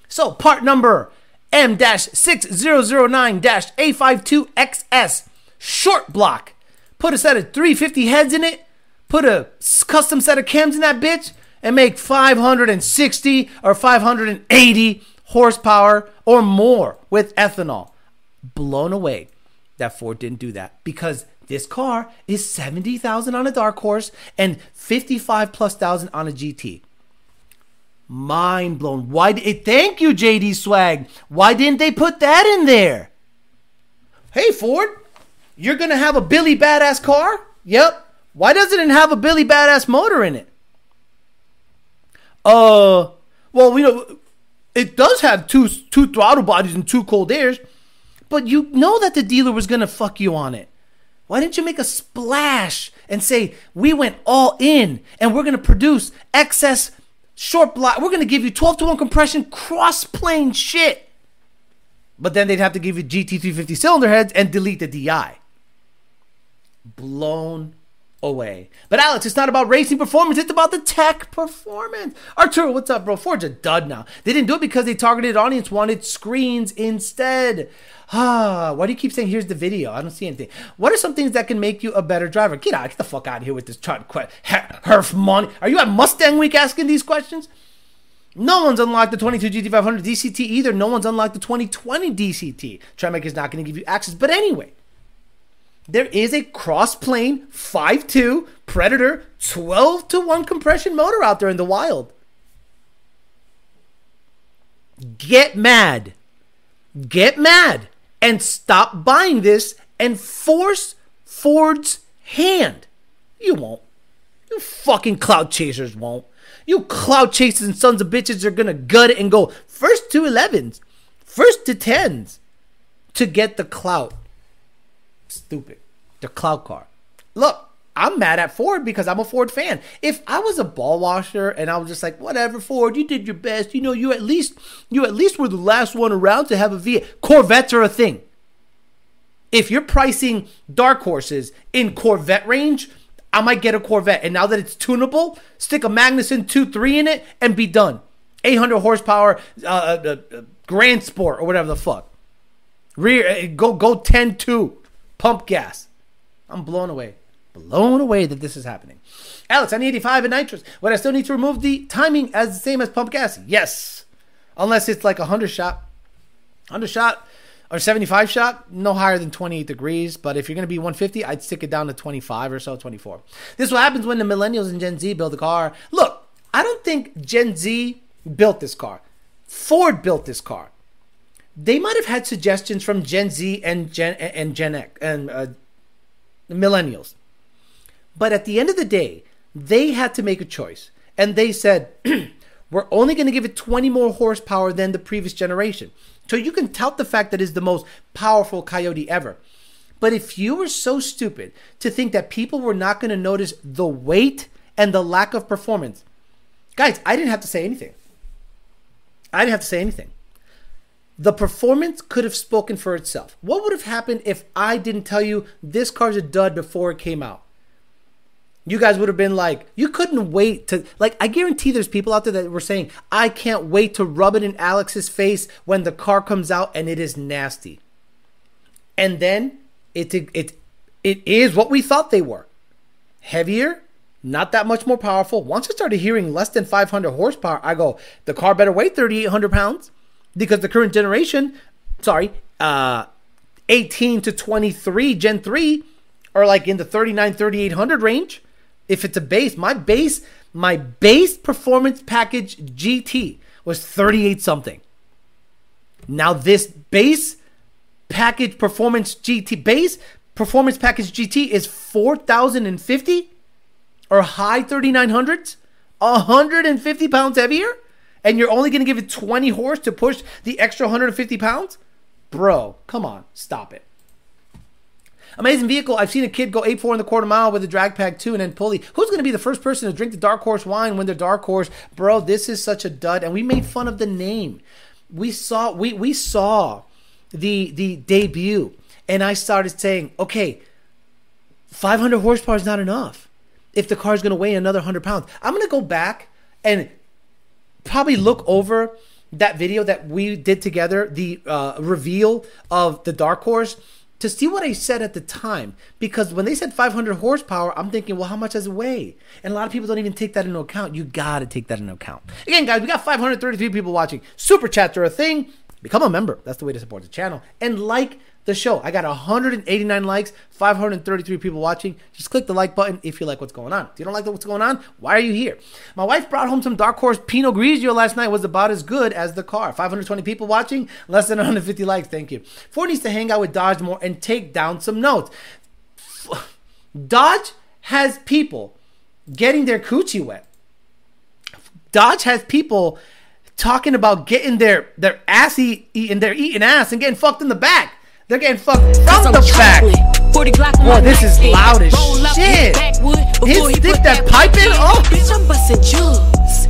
So, part number M 6009 A52XS short block. Put a set of 350 heads in it, put a custom set of cams in that bitch, and make 560 or 580 horsepower or more with ethanol. Blown away that Ford didn't do that because this car is 70,000 on a dark horse and 55 plus thousand on a GT. Mind blown. Why? Did, thank you, JD Swag. Why didn't they put that in there? Hey, Ford, you're gonna have a Billy Badass car? Yep. Why doesn't it have a Billy Badass motor in it? Uh, well, we know it does have two two throttle bodies and two cold airs, but you know that the dealer was gonna fuck you on it. Why didn't you make a splash and say we went all in and we're gonna produce XS short block? We're gonna give you 12 to 1 compression cross plane shit. But then they'd have to give you GT350 cylinder heads and delete the DI. Blown away. But Alex, it's not about racing performance, it's about the tech performance. Arturo, what's up, bro? Ford's a dud now. They didn't do it because they targeted audience wanted screens instead. Ah, why do you keep saying here's the video? I don't see anything. What are some things that can make you a better driver? Get out, get the fuck out of here with this trying to Herf money. Are you at Mustang Week asking these questions? No one's unlocked the 22 GT500 DCT either. No one's unlocked the 2020 DCT. Tremec is not going to give you access. But anyway, there is a cross plane 5 2 Predator 12 to 1 compression motor out there in the wild. Get mad. Get mad and stop buying this and force Ford's hand. You won't. You fucking cloud chasers won't. You cloud chasers and sons of bitches are gonna gut it and go first to 11s, first to 10s to get the clout. Stupid. The cloud car. Look, I'm mad at Ford because I'm a Ford fan. If I was a ball washer and I was just like, whatever, Ford, you did your best. You know, you at least you at least were the last one around to have a V. Corvettes are a thing. If you're pricing dark horses in Corvette range, I might get a Corvette. And now that it's tunable, stick a Magnuson 2.3 in it and be done. 800 horsepower, uh, uh, uh, Grand Sport or whatever the fuck. Rear, uh, go go 10-2, pump gas. I'm blown away blown away that this is happening. Alex, I need 85 in nitrous. Would I still need to remove the timing as the same as pump gas? Yes. Unless it's like a 100 shot. 100 shot or 75 shot, no higher than 28 degrees. But if you're going to be 150, I'd stick it down to 25 or so, 24. This is what happens when the millennials and Gen Z build a car. Look, I don't think Gen Z built this car. Ford built this car. They might have had suggestions from Gen Z and Gen and Gen X and uh, millennials. But at the end of the day, they had to make a choice. And they said, we're only going to give it 20 more horsepower than the previous generation. So you can tout the fact that it's the most powerful coyote ever. But if you were so stupid to think that people were not going to notice the weight and the lack of performance, guys, I didn't have to say anything. I didn't have to say anything. The performance could have spoken for itself. What would have happened if I didn't tell you this car's a dud before it came out? you guys would have been like, you couldn't wait to like. I guarantee there's people out there that were saying, I can't wait to rub it in Alex's face when the car comes out and it is nasty. And then it it it is what we thought they were, heavier, not that much more powerful. Once I started hearing less than 500 horsepower, I go, the car better weigh 3,800 pounds because the current generation, sorry, uh, 18 to 23 Gen 3 are like in the 39, 3,800 range if it's a base, my base, my base performance package GT was 38 something. Now this base package performance GT base performance package GT is 4050 or high 3900s, 150 pounds heavier, and you're only going to give it 20 horse to push the extra 150 pounds? Bro, come on, stop it. Amazing vehicle. I've seen a kid go 8 4 in the quarter mile with a drag pack too and then pulley. Who's going to be the first person to drink the dark horse wine when they're dark horse? Bro, this is such a dud. And we made fun of the name. We saw we we saw the the debut and I started saying, okay, 500 horsepower is not enough. If the car is going to weigh another 100 pounds, I'm going to go back and probably look over that video that we did together, the uh, reveal of the dark horse to see what I said at the time. Because when they said 500 horsepower, I'm thinking, well, how much does it weigh? And a lot of people don't even take that into account. You got to take that into account. Again, guys, we got 533 people watching. Super chats are a thing. Become a member. That's the way to support the channel. And like the show. I got 189 likes, 533 people watching. Just click the like button if you like what's going on. If you don't like what's going on, why are you here? My wife brought home some Dark Horse Pinot Grigio last night. was about as good as the car. 520 people watching, less than 150 likes. Thank you. Ford needs to hang out with Dodge more and take down some notes. Dodge has people getting their coochie wet. Dodge has people talking about getting their their assy eating their eating ass and getting fucked in the back. They're oh. getting fucked from the back. Boy, this is loud as shit. His stick that pipe in? Oh. Bitch, I'm busting jugs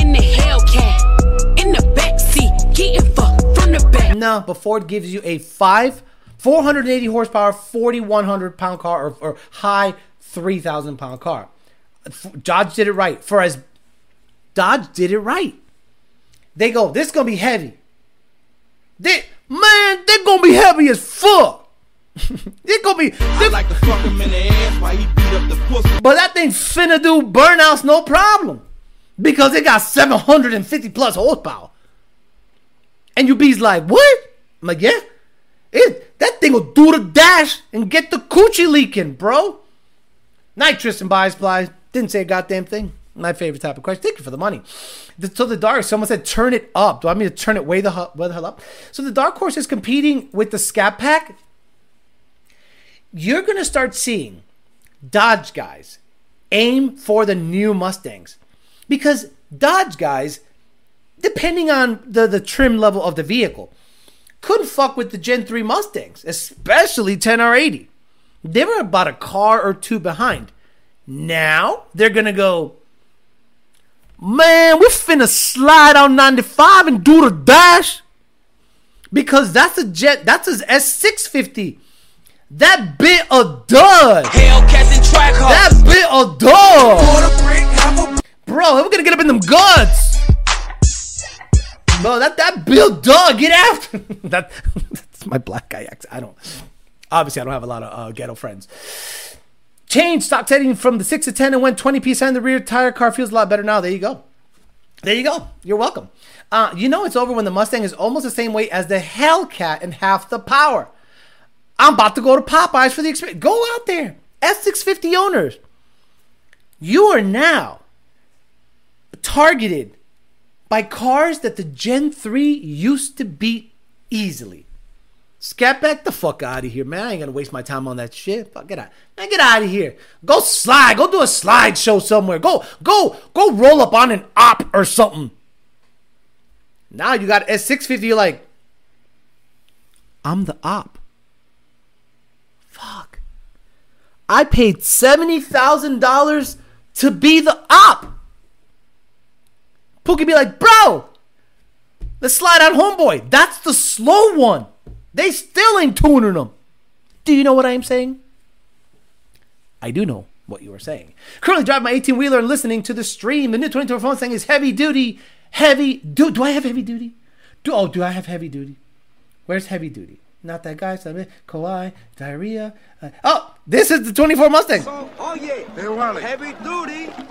in the Hellcat, in the backseat, getting fucked from the back. No, but Ford gives you a five, 480 horsepower, 4,100 pound car, or, or high 3,000 pound car. Dodge did it right. For as Dodge did it right. They go, this is gonna be heavy. They, man, they're gonna be heavy as fuck. they're gonna be. I like to fuck him in the ass while he beat up the pussy. But that thing finna do burnouts no problem. Because it got 750 plus horsepower. And you bees like, what? I'm like, yeah. It, that thing will do the dash and get the coochie leaking, bro. Nitrous and buy supplies. Didn't say a goddamn thing. My favorite type of question. Thank you for the money. The, so the dark, someone said turn it up. Do I mean to turn it way the, way the hell up? So the dark horse is competing with the Scat Pack. You're gonna start seeing Dodge guys aim for the new Mustangs because Dodge guys, depending on the the trim level of the vehicle, couldn't fuck with the Gen 3 Mustangs, especially 10R80. They were about a car or two behind. Now they're gonna go, man, we finna slide on 95 and do the dash. Because that's a jet, that's his S650. That bit of dud. Hellcats and track That bit of dud. Quarter brick, half a Bro, we're gonna get up in them guts. Bro, that that Bill Dog, get after that. That's my black guy accent. I don't. Obviously, I don't have a lot of uh, ghetto friends. Change stopped heading from the six to ten and went twenty piece in the rear tire. Car feels a lot better now. There you go. There you go. You're welcome. Uh, you know it's over when the Mustang is almost the same weight as the Hellcat and half the power. I'm about to go to Popeyes for the experience. Go out there, S650 owners. You are now targeted by cars that the Gen 3 used to beat easily. Scat back the fuck out of here, man. I ain't gonna waste my time on that shit. Fuck, get out. Man, get out of here. Go slide. Go do a slide show somewhere. Go, go, go roll up on an op or something. Now you got S650, you're like, I'm the op. Fuck. I paid $70,000 to be the op. Pookie be like, bro, let's slide on homeboy. That's the slow one. They still ain't tuning them. Do you know what I am saying? I do know what you are saying. Currently driving my 18 wheeler and listening to the stream. The new 2024 phone saying is heavy duty. Heavy. Do, do I have heavy duty? Do, oh, do I have heavy duty? Where's heavy duty? Not that guy. Something. Kawhi. Diarrhea. Uh, oh, this is the 24 Mustang. Oh, oh yeah. Heavy duty.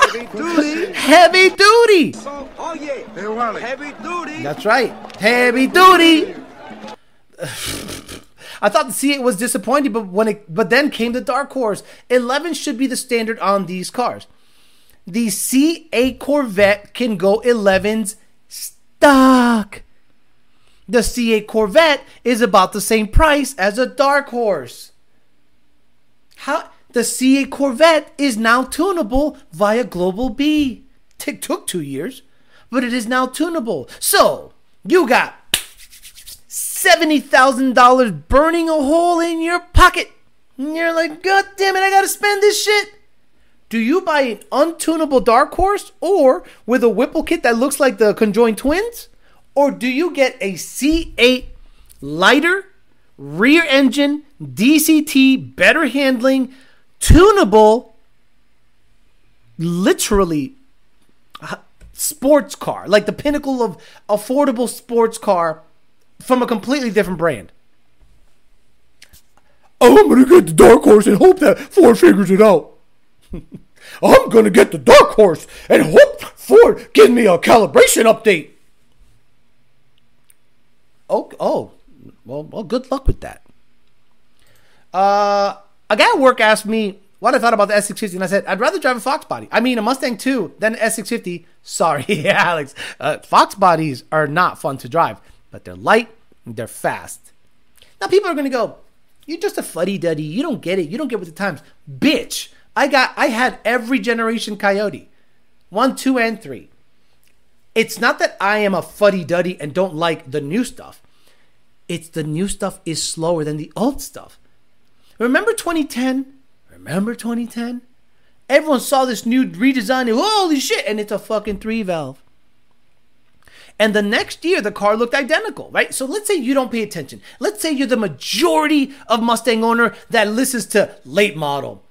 Heavy duty. Heavy duty. Oh, oh yeah. Heavy duty. That's right. Heavy duty. I thought the C8 was disappointing, but when it but then came the dark horse. 11 should be the standard on these cars. The C8 Corvette can go 11s stock. The C8 Corvette is about the same price as a dark horse. How the C8 Corvette is now tunable via Global B. It took two years, but it is now tunable. So you got $70,000 burning a hole in your pocket. And you're like, God damn it, I gotta spend this shit. Do you buy an untunable dark horse or with a Whipple kit that looks like the conjoined twins? Or do you get a C8 lighter, rear engine, DCT, better handling, tunable, literally uh, sports car, like the pinnacle of affordable sports car from a completely different brand. I'm gonna get the dark horse and hope that Ford figures it out. I'm gonna get the dark horse and hope Ford gives me a calibration update. Oh, oh, well, well, good luck with that. Uh, a guy at work asked me what I thought about the S650, and I said I'd rather drive a Fox body. I mean, a Mustang 2 than an S650. Sorry, Alex. Uh, Fox bodies are not fun to drive, but they're light, they're fast. Now people are gonna go, "You're just a fuddy duddy. You don't get it. You don't get with the times, bitch." I got, I had every generation Coyote, one, two, and three. It's not that I am a fuddy duddy and don't like the new stuff. It's the new stuff is slower than the old stuff. Remember 2010? Remember 2010? Everyone saw this new redesign holy shit, and it's a fucking three valve. And the next year, the car looked identical, right? So let's say you don't pay attention. Let's say you're the majority of Mustang owner that listens to late model,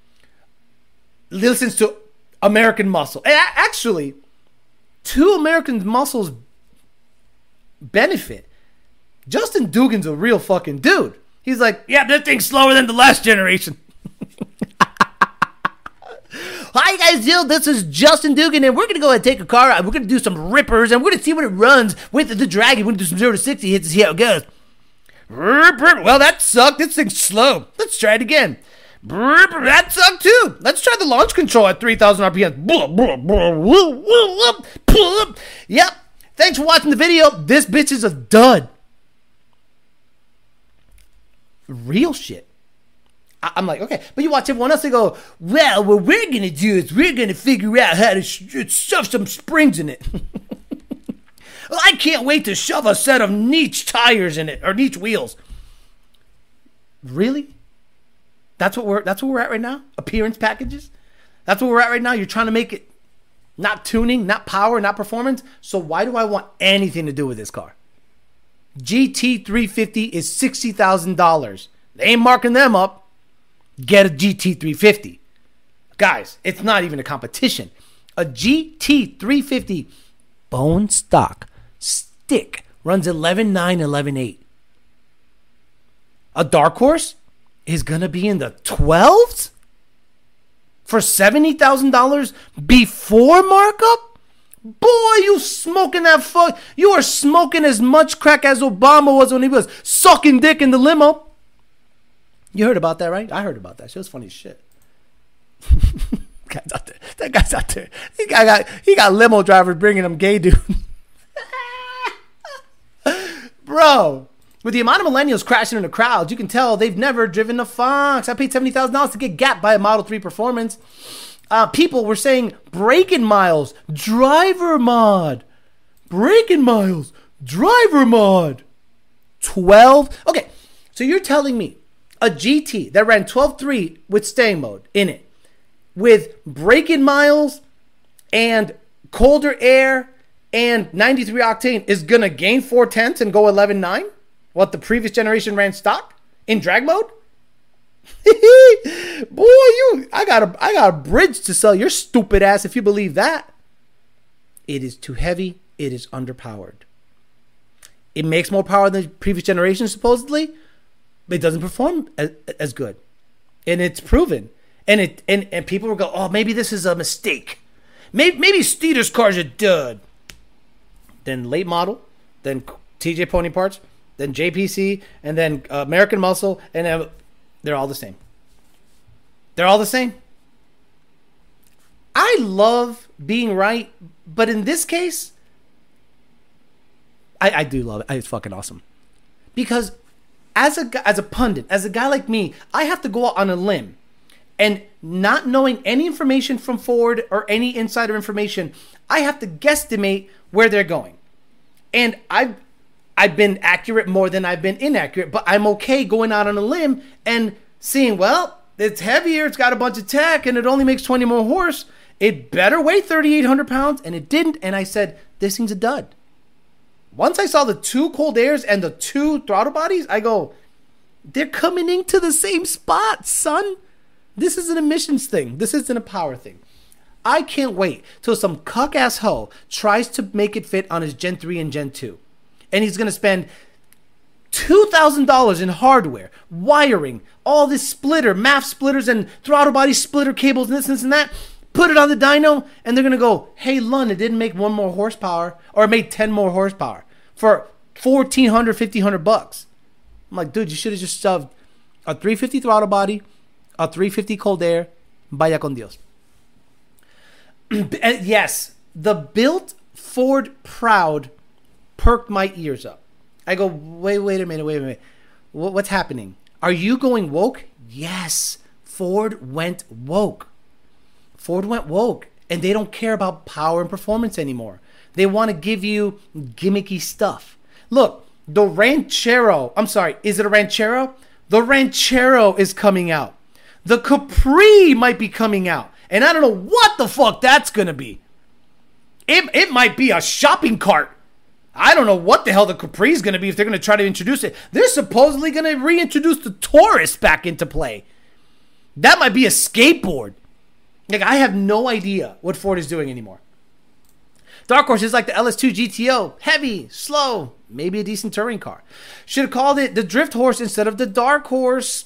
listens to American Muscle. And actually, two American Muscles benefit. Justin Dugan's a real fucking dude. He's like, yeah, that thing's slower than the last generation. Hi guys, yo, this is Justin Dugan, and we're gonna go ahead and take a car ride. We're gonna do some rippers, and we're gonna see what it runs with the Dragon. We're gonna do some zero to sixty hits to see how it goes. Well, that sucked. This thing's slow. Let's try it again. That sucked too. Let's try the launch control at 3,000 RPM. Yep. Thanks for watching the video. This bitch is a dud. Real shit. I'm like, okay, but you watch everyone else, they go, well, what we're gonna do is we're gonna figure out how to sh- shove some springs in it. Well, I can't wait to shove a set of niche tires in it or niche wheels. Really? That's what we're that's what we're at right now? Appearance packages? That's what we're at right now. You're trying to make it not tuning, not power, not performance. So why do I want anything to do with this car? GT350 is $60,000. They ain't marking them up. Get a GT350. Guys, it's not even a competition. A GT350 bone stock stick runs 11.9, 11.8. A dark horse is going to be in the 12s for $70,000 before markup? Boy, you smoking that fuck. You are smoking as much crack as Obama was when he was sucking dick in the limo. You heard about that, right? I heard about that. Shit was funny as shit. guy's out there. That guy's out there. He got, he got limo drivers bringing him gay dude. Bro, with the amount of millennials crashing in the crowds, you can tell they've never driven a Fox. I paid seventy thousand dollars to get gapped by a Model Three Performance. Uh, people were saying breaking miles, driver mod, breaking miles, driver mod. Twelve. Okay, so you're telling me a GT that ran 12.3 with staying mode in it, with breaking miles and colder air and 93 octane is gonna gain four tenths and go 11.9? What the previous generation ran stock in drag mode? Boy, you I got a I got a bridge to sell your stupid ass if you believe that. It is too heavy, it is underpowered. It makes more power than the previous generations supposedly, it doesn't perform as, as good. And it's proven. And it and, and people will go, "Oh, maybe this is a mistake. Maybe maybe Steeda's car's a dud." Then late model, then CJ Pony Parts, then JPC, and then uh, American Muscle, and then they're all the same. They're all the same. I love being right, but in this case, I, I do love it. It's fucking awesome. Because as a as a pundit, as a guy like me, I have to go out on a limb, and not knowing any information from Ford or any insider information, I have to guesstimate where they're going. And I've I've been accurate more than I've been inaccurate, but I'm okay going out on a limb and seeing, well, it's heavier, it's got a bunch of tech, and it only makes 20 more horse. It better weigh 3,800 pounds, and it didn't. And I said, this thing's a dud. Once I saw the two cold airs and the two throttle bodies, I go, they're coming into the same spot, son. This is an emissions thing. This isn't a power thing. I can't wait till some cuck ass hoe tries to make it fit on his Gen 3 and Gen 2. And he's going to spend $2,000 in hardware, wiring, all this splitter, MAF splitters, and throttle body splitter cables, and this, this, and that. Put it on the dyno, and they're gonna go, hey, Lund, it didn't make one more horsepower, or it made 10 more horsepower for 1400 1500 bucks. I'm like, dude, you should have just shoved a 350 throttle body, a 350 cold air, vaya con Dios. And yes, the built Ford Proud perked my ears up. I go, wait, wait a minute, wait a minute. Wha- What's happening? Are you going woke? Yes, Ford went woke. Ford went woke, and they don't care about power and performance anymore. They want to give you gimmicky stuff. Look, the Ranchero, I'm sorry, is it a Ranchero? The Ranchero is coming out. The Capri might be coming out. And I don't know what the fuck that's gonna be. It, it might be a shopping cart. I don't know what the hell the Capri is going to be if they're going to try to introduce it. They're supposedly going to reintroduce the Taurus back into play. That might be a skateboard. Like, I have no idea what Ford is doing anymore. Dark Horse is like the LS2 GTO. Heavy, slow, maybe a decent touring car. Should have called it the Drift Horse instead of the Dark Horse.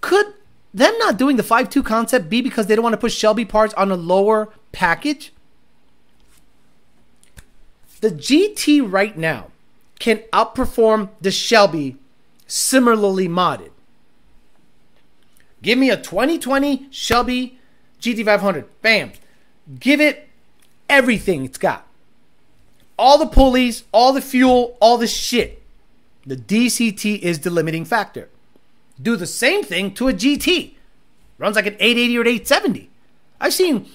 Could them not doing the 5.2 concept be because they don't want to put Shelby parts on a lower package? The GT right now can outperform the Shelby similarly modded. Give me a 2020 Shelby GT500. Bam. Give it everything it's got. All the pulleys, all the fuel, all the shit. The DCT is the limiting factor. Do the same thing to a GT. Runs like an 880 or an 870. I've seen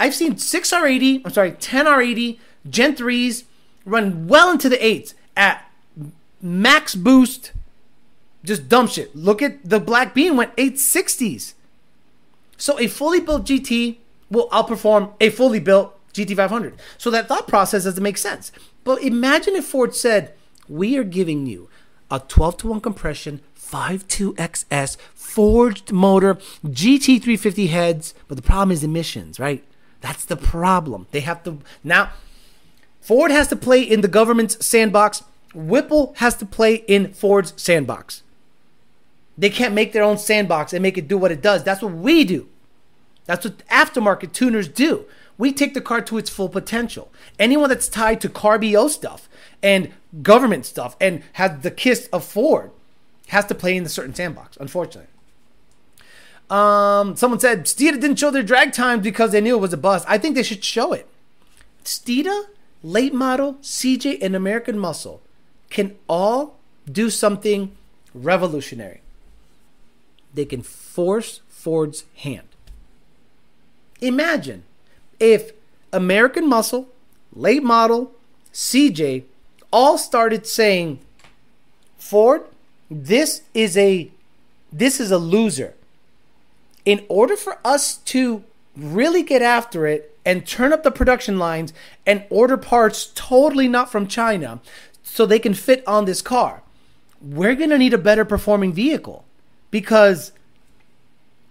I've seen 6R80, I'm sorry, 10R80, Gen 3s run well into the 8s at max boost. Just dumb shit. Look at the Black Bean went 860s. So a fully built GT will outperform a fully built GT500. So that thought process doesn't make sense. But imagine if Ford said, "We are giving you a 12 to 1 compression, 5.2 XS, forged motor, GT350 heads, but the problem is emissions, right? That's the problem. They have to now Ford has to play in the government's sandbox. Whipple has to play in Ford's sandbox. They can't make their own sandbox and make it do what it does. That's what we do. That's what aftermarket tuners do. We take the car to its full potential. Anyone that's tied to CarBO stuff and government stuff and has the kiss of Ford has to play in the certain sandbox, unfortunately. Um, someone said Steeda didn't show their drag times because they knew it was a bust. I think they should show it. Steeda, late model, CJ, and American Muscle can all do something revolutionary. They can force Ford's hand. Imagine if American Muscle, late model, CJ all started saying, Ford, this is a this is a loser. In order for us to really get after it and turn up the production lines and order parts totally not from China so they can fit on this car, we're going to need a better performing vehicle because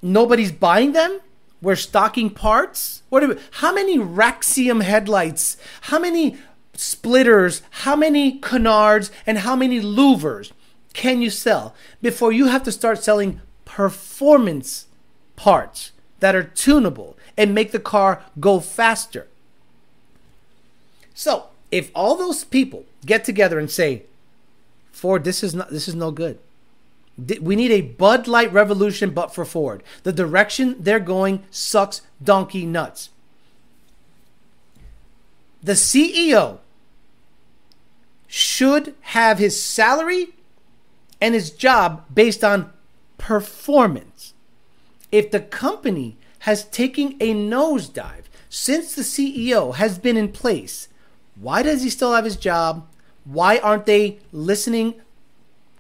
nobody's buying them. We're stocking parts. What we, how many Raxiom headlights? How many splitters? How many canards? And how many louvers can you sell before you have to start selling performance parts that are tunable and make the car go faster? So, if all those people get together and say, "Ford, this is not this is no good. We need a Bud Light revolution, but for Ford. The direction they're going sucks donkey nuts. The CEO should have his salary and his job based on performance. If the company has taken a nosedive since the CEO has been in place, why does he still have his job? Why aren't they listening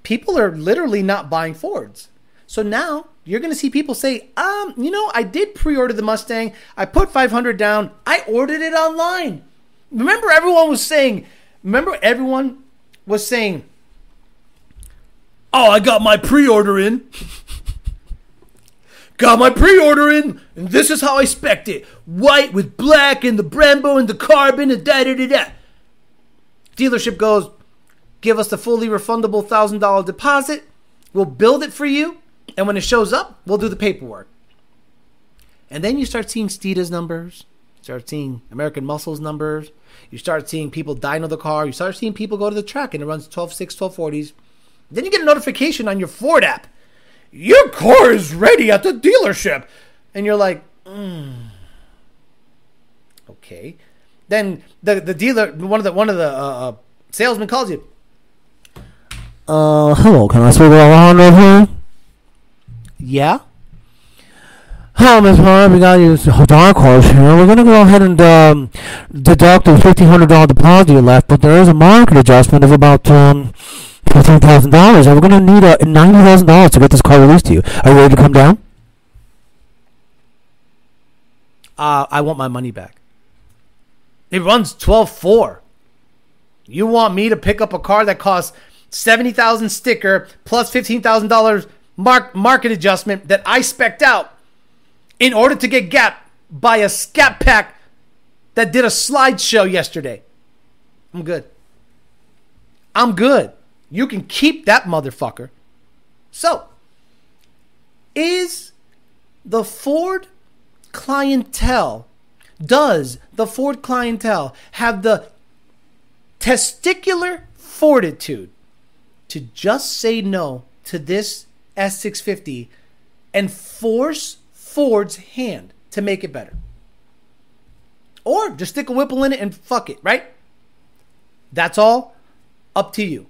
people are literally not buying Fords. So now you're going to see people say, um, you know, I did pre-order the Mustang. I put 500 down. I ordered it online. Remember everyone was saying, remember everyone was saying, "Oh, I got my pre-order in." got my pre-order in, and this is how I spec it. White with black and the Brembo and the carbon and da da da da. Dealership goes, give us the fully refundable $1,000 deposit. We'll build it for you. And when it shows up, we'll do the paperwork. And then you start seeing Steeda's numbers, you start seeing American Muscles numbers, you start seeing people dyno the car, you start seeing people go to the track and it runs 12.6, 1240s. Then you get a notification on your Ford app. Your car is ready at the dealership. And you're like, mm, okay. Then the, the dealer, one of the one of the uh, uh, salesmen calls you. Uh, hello, can I speak to Alejandro here? Yeah. Hello, Miss Hart. We got you dark horse here. We're gonna go ahead and um, deduct the fifteen hundred dollar deposit you left, but there is a market adjustment of about um fifteen thousand dollars, and we're gonna need uh, ninety thousand dollars to get this car released to you. Are you ready to come down? Uh, I want my money back. It runs 12.4. You want me to pick up a car that costs 70,000 sticker plus $15,000 mark market adjustment that I specked out in order to get Gap by a scat pack that did a slideshow yesterday. I'm good. I'm good. You can keep that motherfucker. So, is the Ford clientele, does the Ford clientele have the testicular fortitude to just say no to this S650 and force Ford's hand to make it better? Or just stick a Whipple in it and fuck it, right? That's all up to you.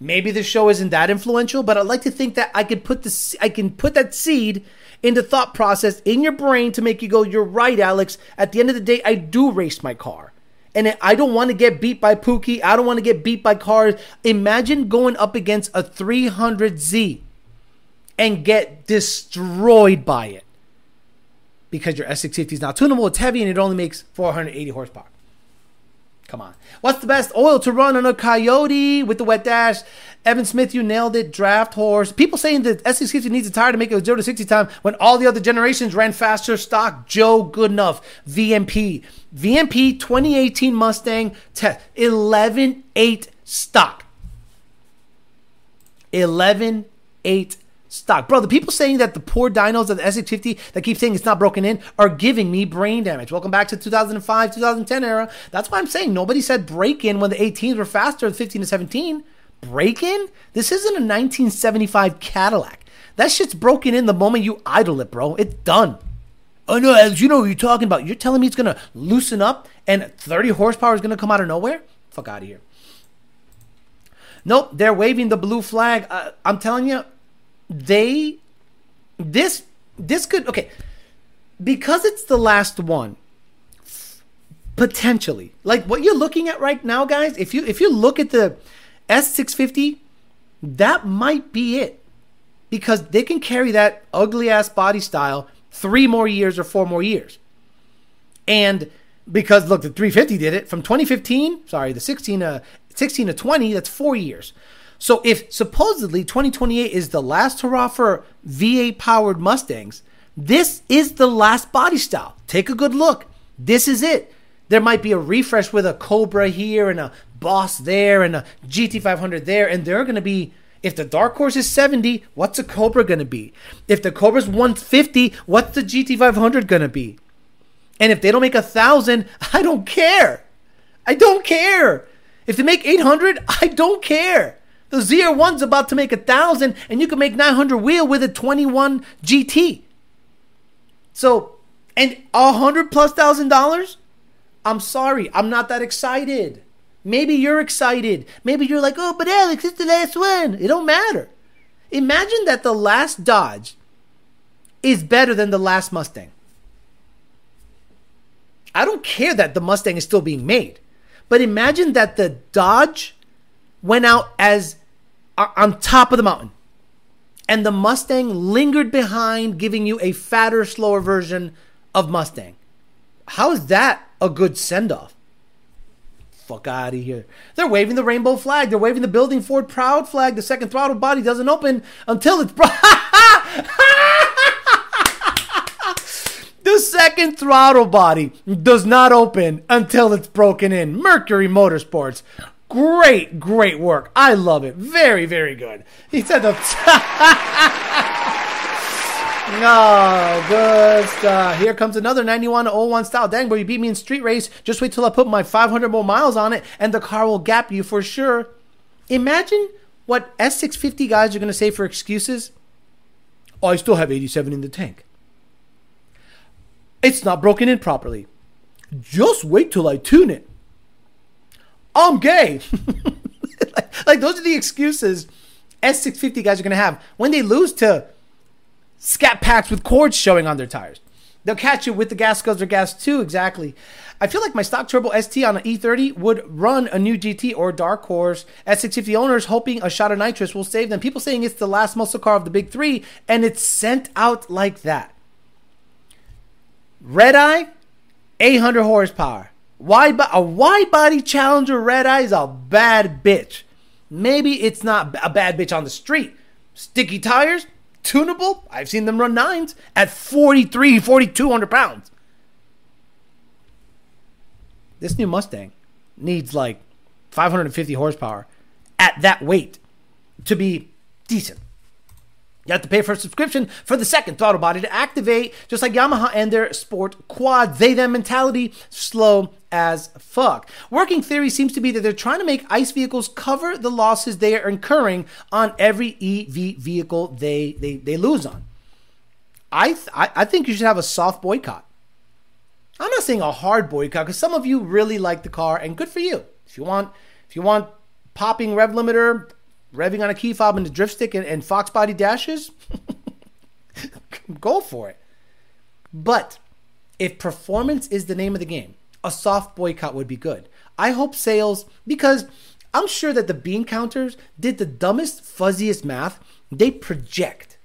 Maybe the show isn't that influential, but I'd like to think that I could put the I can put that seed into thought process in your brain to make you go, "You're right, Alex. At the end of the day, I do race my car." And I don't want to get beat by Pookie. I don't want to get beat by cars. Imagine going up against a 300Z and get destroyed by it because your S650 is not tunable. It's heavy and it only makes 480 horsepower. Come on. What's the best oil to run on a Coyote with the wet dash? Evan Smith, you nailed it. Draft horse. People saying that SC60 needs a tire to make it 0 to 60 time when all the other generations ran faster stock. Joe Goodenough. VMP. VMP 2018 Mustang test. 11.8 stock. 11.8 stock. Bro, the people saying that the poor dynos of the S650 that keep saying it's not broken in are giving me brain damage. Welcome back to 2005, 2010 era. That's why I'm saying nobody said break in when the 18s were faster than 15 to 17. Break in? This isn't a 1975 Cadillac. That shit's broken in the moment you idle it, bro. It's done. Oh no, as you know what you're talking about. You're telling me it's gonna loosen up and 30 horsepower is gonna come out of nowhere? Fuck out of here. Nope, they're waving the blue flag. Uh, I'm telling you, they this this could okay because it's the last one potentially like what you're looking at right now guys if you if you look at the S650 that might be it. Because they can carry that ugly ass body style 3 more years or 4 more years. And because look the 350 did it from 2015 sorry the 16 uh 16 to 20 that's 4 years so if supposedly 2028 is the last hurrah for V8 powered Mustangs, this is the last body style. Take a good look. This is it. There might be a refresh with a Cobra here and a Boss there and a GT500 there, and they're going to be. If the Dark Horse is 70, what's a Cobra going to be? If the Cobra's 150, what's the GT500 going to be? And if they don't make a thousand, I don't care. I don't care. If they make 800, I don't care. The ZR1's about to make a thousand, and you can make 900 wheel with a 21 GT. So, and a hundred plus thousand dollars? I'm sorry, I'm not that excited. Maybe you're excited. Maybe you're like, oh, but Alex, it's the last one. It don't matter. Imagine that the last Dodge is better than the last Mustang. I don't care that the Mustang is still being made, but imagine that the Dodge went out as uh, on top of the mountain. And the Mustang lingered behind, giving you a fatter, slower version of Mustang. How is that a good send off? Fuck out of here. They're waving the rainbow flag. They're waving the building Ford proud flag. The second throttle body doesn't open until it's. The second throttle body does not open until it's broken in. Mercury Motorsports Great, great work. I love it. Very, very good. He said the. Oh, good stuff. Here comes another 91 01 style. Dang, bro, you beat me in street race. Just wait till I put my 500 more miles on it and the car will gap you for sure. Imagine what S650 guys are going to say for excuses. Oh, I still have 87 in the tank. It's not broken in properly. Just wait till I tune it. I'm gay. like, like, those are the excuses S650 guys are going to have when they lose to scat packs with cords showing on their tires. They'll catch you with the gas guzzler gas too, exactly. I feel like my stock turbo ST on an E30 would run a new GT or dark horse. S650 owners hoping a shot of nitrous will save them. People saying it's the last muscle car of the big three, and it's sent out like that. Red Eye, 800 horsepower. Bo- a wide body Challenger Red Eye is a bad bitch. Maybe it's not a bad bitch on the street. Sticky tires, tunable. I've seen them run nines at 43, 4,200 pounds. This new Mustang needs like 550 horsepower at that weight to be decent. You have to pay for a subscription for the second throttle body to activate, just like Yamaha and their sport quad. They them mentality, slow as fuck. Working theory seems to be that they're trying to make ICE vehicles cover the losses they are incurring on every EV vehicle they they, they lose on. I, th- I think you should have a soft boycott. I'm not saying a hard boycott because some of you really like the car and good for you. If you want if you want popping rev limiter, revving on a key fob and a drift stick and, and Fox body dashes, go for it. But if performance is the name of the game, a soft boycott would be good. I hope sales, because I'm sure that the bean counters did the dumbest, fuzziest math. They project.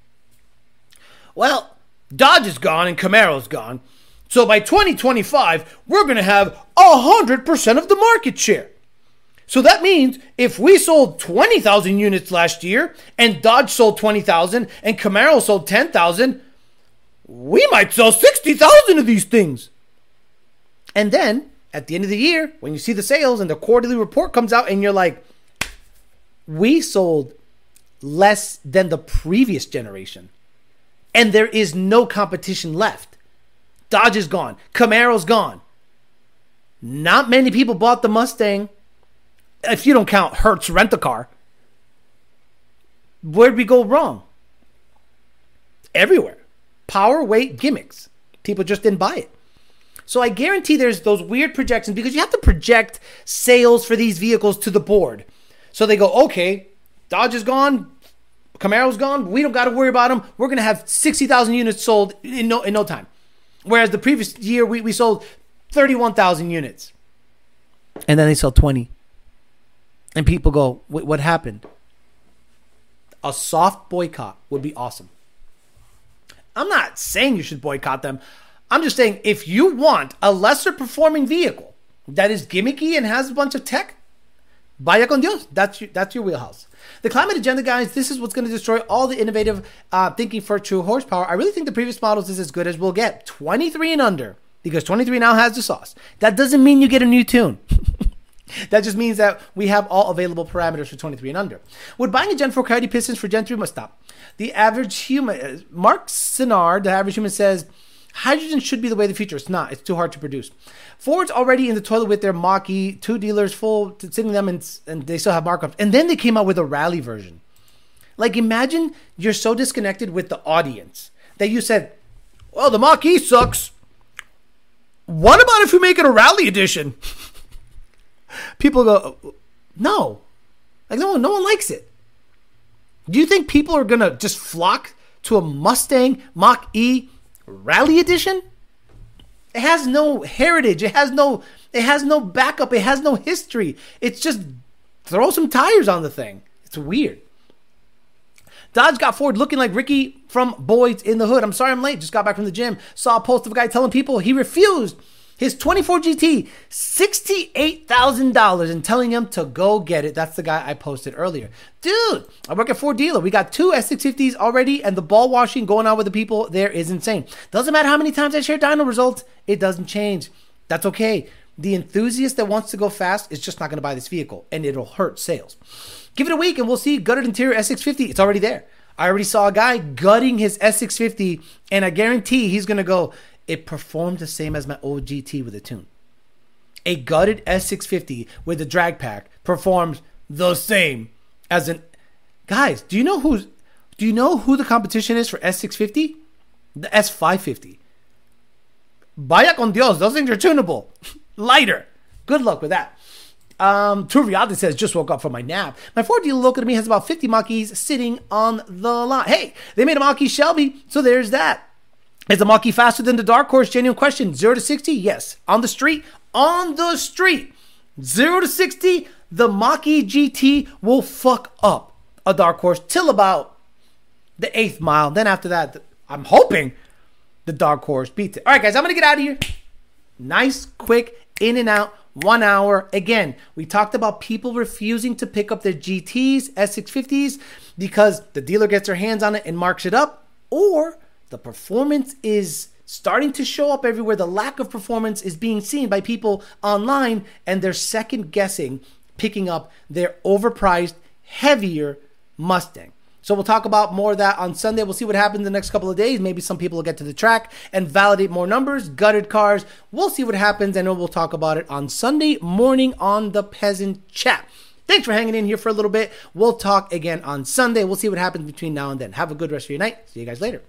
Well, Dodge is gone and Camaro's gone. So by 2025, we're going to have 100% of the market share. So that means if we sold 20,000 units last year and Dodge sold 20,000 and Camaro sold 10,000, we might sell 60,000 of these things. And then at the end of the year, when you see the sales and the quarterly report comes out and you're like, we sold less than the previous generation. And there is no competition left. Dodge is gone. Camaro's gone. Not many people bought the Mustang if you don't count Hertz rent a car, where'd we go wrong? Everywhere. Power, weight, gimmicks. People just didn't buy it. So I guarantee there's those weird projections because you have to project sales for these vehicles to the board. So they go, okay, Dodge is gone, Camaro's gone. We don't got to worry about them. We're to have 60,000 units sold in no, in no time. Whereas the previous year, we, we sold 31,000 units. And then they sell 20 and people go, "What happened?" A soft boycott would be awesome. I'm not saying you should boycott them. I'm just saying if you want a lesser performing vehicle that is gimmicky and has a bunch of tech, vaya con Dios. That's your, that's your wheelhouse. The climate agenda, guys, this is what's going to destroy all the innovative uh, thinking for true horsepower. I really think the previous models is as good as we'll get. 23 and under, because 23 now has the sauce. That doesn't mean you get a new tune. That just means that we have all available parameters for 23 and under. Would buying a Gen 4 Coyote Pistons for Gen 3 must stop? The average human, uh, Mark Sinard, the average human says, hydrogen should be the way of the future. It's not. It's too hard to produce. Ford's already in the toilet with their Mach-E, two dealers full, sitting them, and, and they still have markups. And then they came out with a rally version. Like, imagine you're so disconnected with the audience that you said, well, the Mach-E sucks. What about if we make it a rally edition? people go, no, like no one, no one likes it. Do you think people are gonna just flock to a Mustang Mach E Rally Edition? It has no heritage. It has no. It has no backup. It has no history. It's just throw some tires on the thing. It's weird. Dodge got Ford looking like Ricky from Boyz n the Hood. I'm sorry I'm late. Just got back from the gym. Saw a post of a guy telling people he refused his 24 GT, $68,000 and telling him to go get it. That's the guy I posted earlier. Dude, I work at Ford Dealer. We got two S650s already, and the ball washing going on with the people there is insane. Doesn't matter how many times I share dyno results, it doesn't change. That's okay. The enthusiast that wants to go fast is just not going to buy this vehicle, and it'll hurt sales. Give it a week, and we'll see gutted interior S650. It's already there. I already saw a guy gutting his S650, and I guarantee he's going to go. It performed the same as my old GT with a tune. A gutted S650 with a drag pack performs the same as an. Guys, do you know who's? Do you know who the competition is for S650? The S550. Vaya con Dios, those things are tunable. Lighter. Good luck with that. Um, Turrialde says, just woke up from my nap. My Ford dealer local to me has about 50 Mach-E's sitting on the lot. Hey, they made a Mach-E Shelby, so there's that. Is the Mach-E faster than the Dark Horse? Genuine question. 0 to 60? Yes. On the street? On the street. 0 to 60, the Mach-E GT will fuck up a Dark Horse till about the eighth mile. Then after that, I'm hoping the Dark Horse beats it. All right, guys, I'm going to get out of here. Nice, quick, in and out, one hour. Again, we talked about people refusing to pick up their GTs, S650s, because the dealer gets their hands on it and marks it up, or the performance is starting to show up everywhere. The lack of performance is being seen by people online, and they're second guessing picking up their overpriced, heavier Mustang. So we'll talk about more of that on Sunday. We'll see what happens in the next couple of days. Maybe some people will get to the track and validate more numbers, gutted cars. We'll see what happens, and we'll talk about it on Sunday morning on the Peasant Chat. Thanks for hanging in here for a little bit. We'll talk again on Sunday. We'll see what happens between now and then. Have a good rest of your night. See you guys later.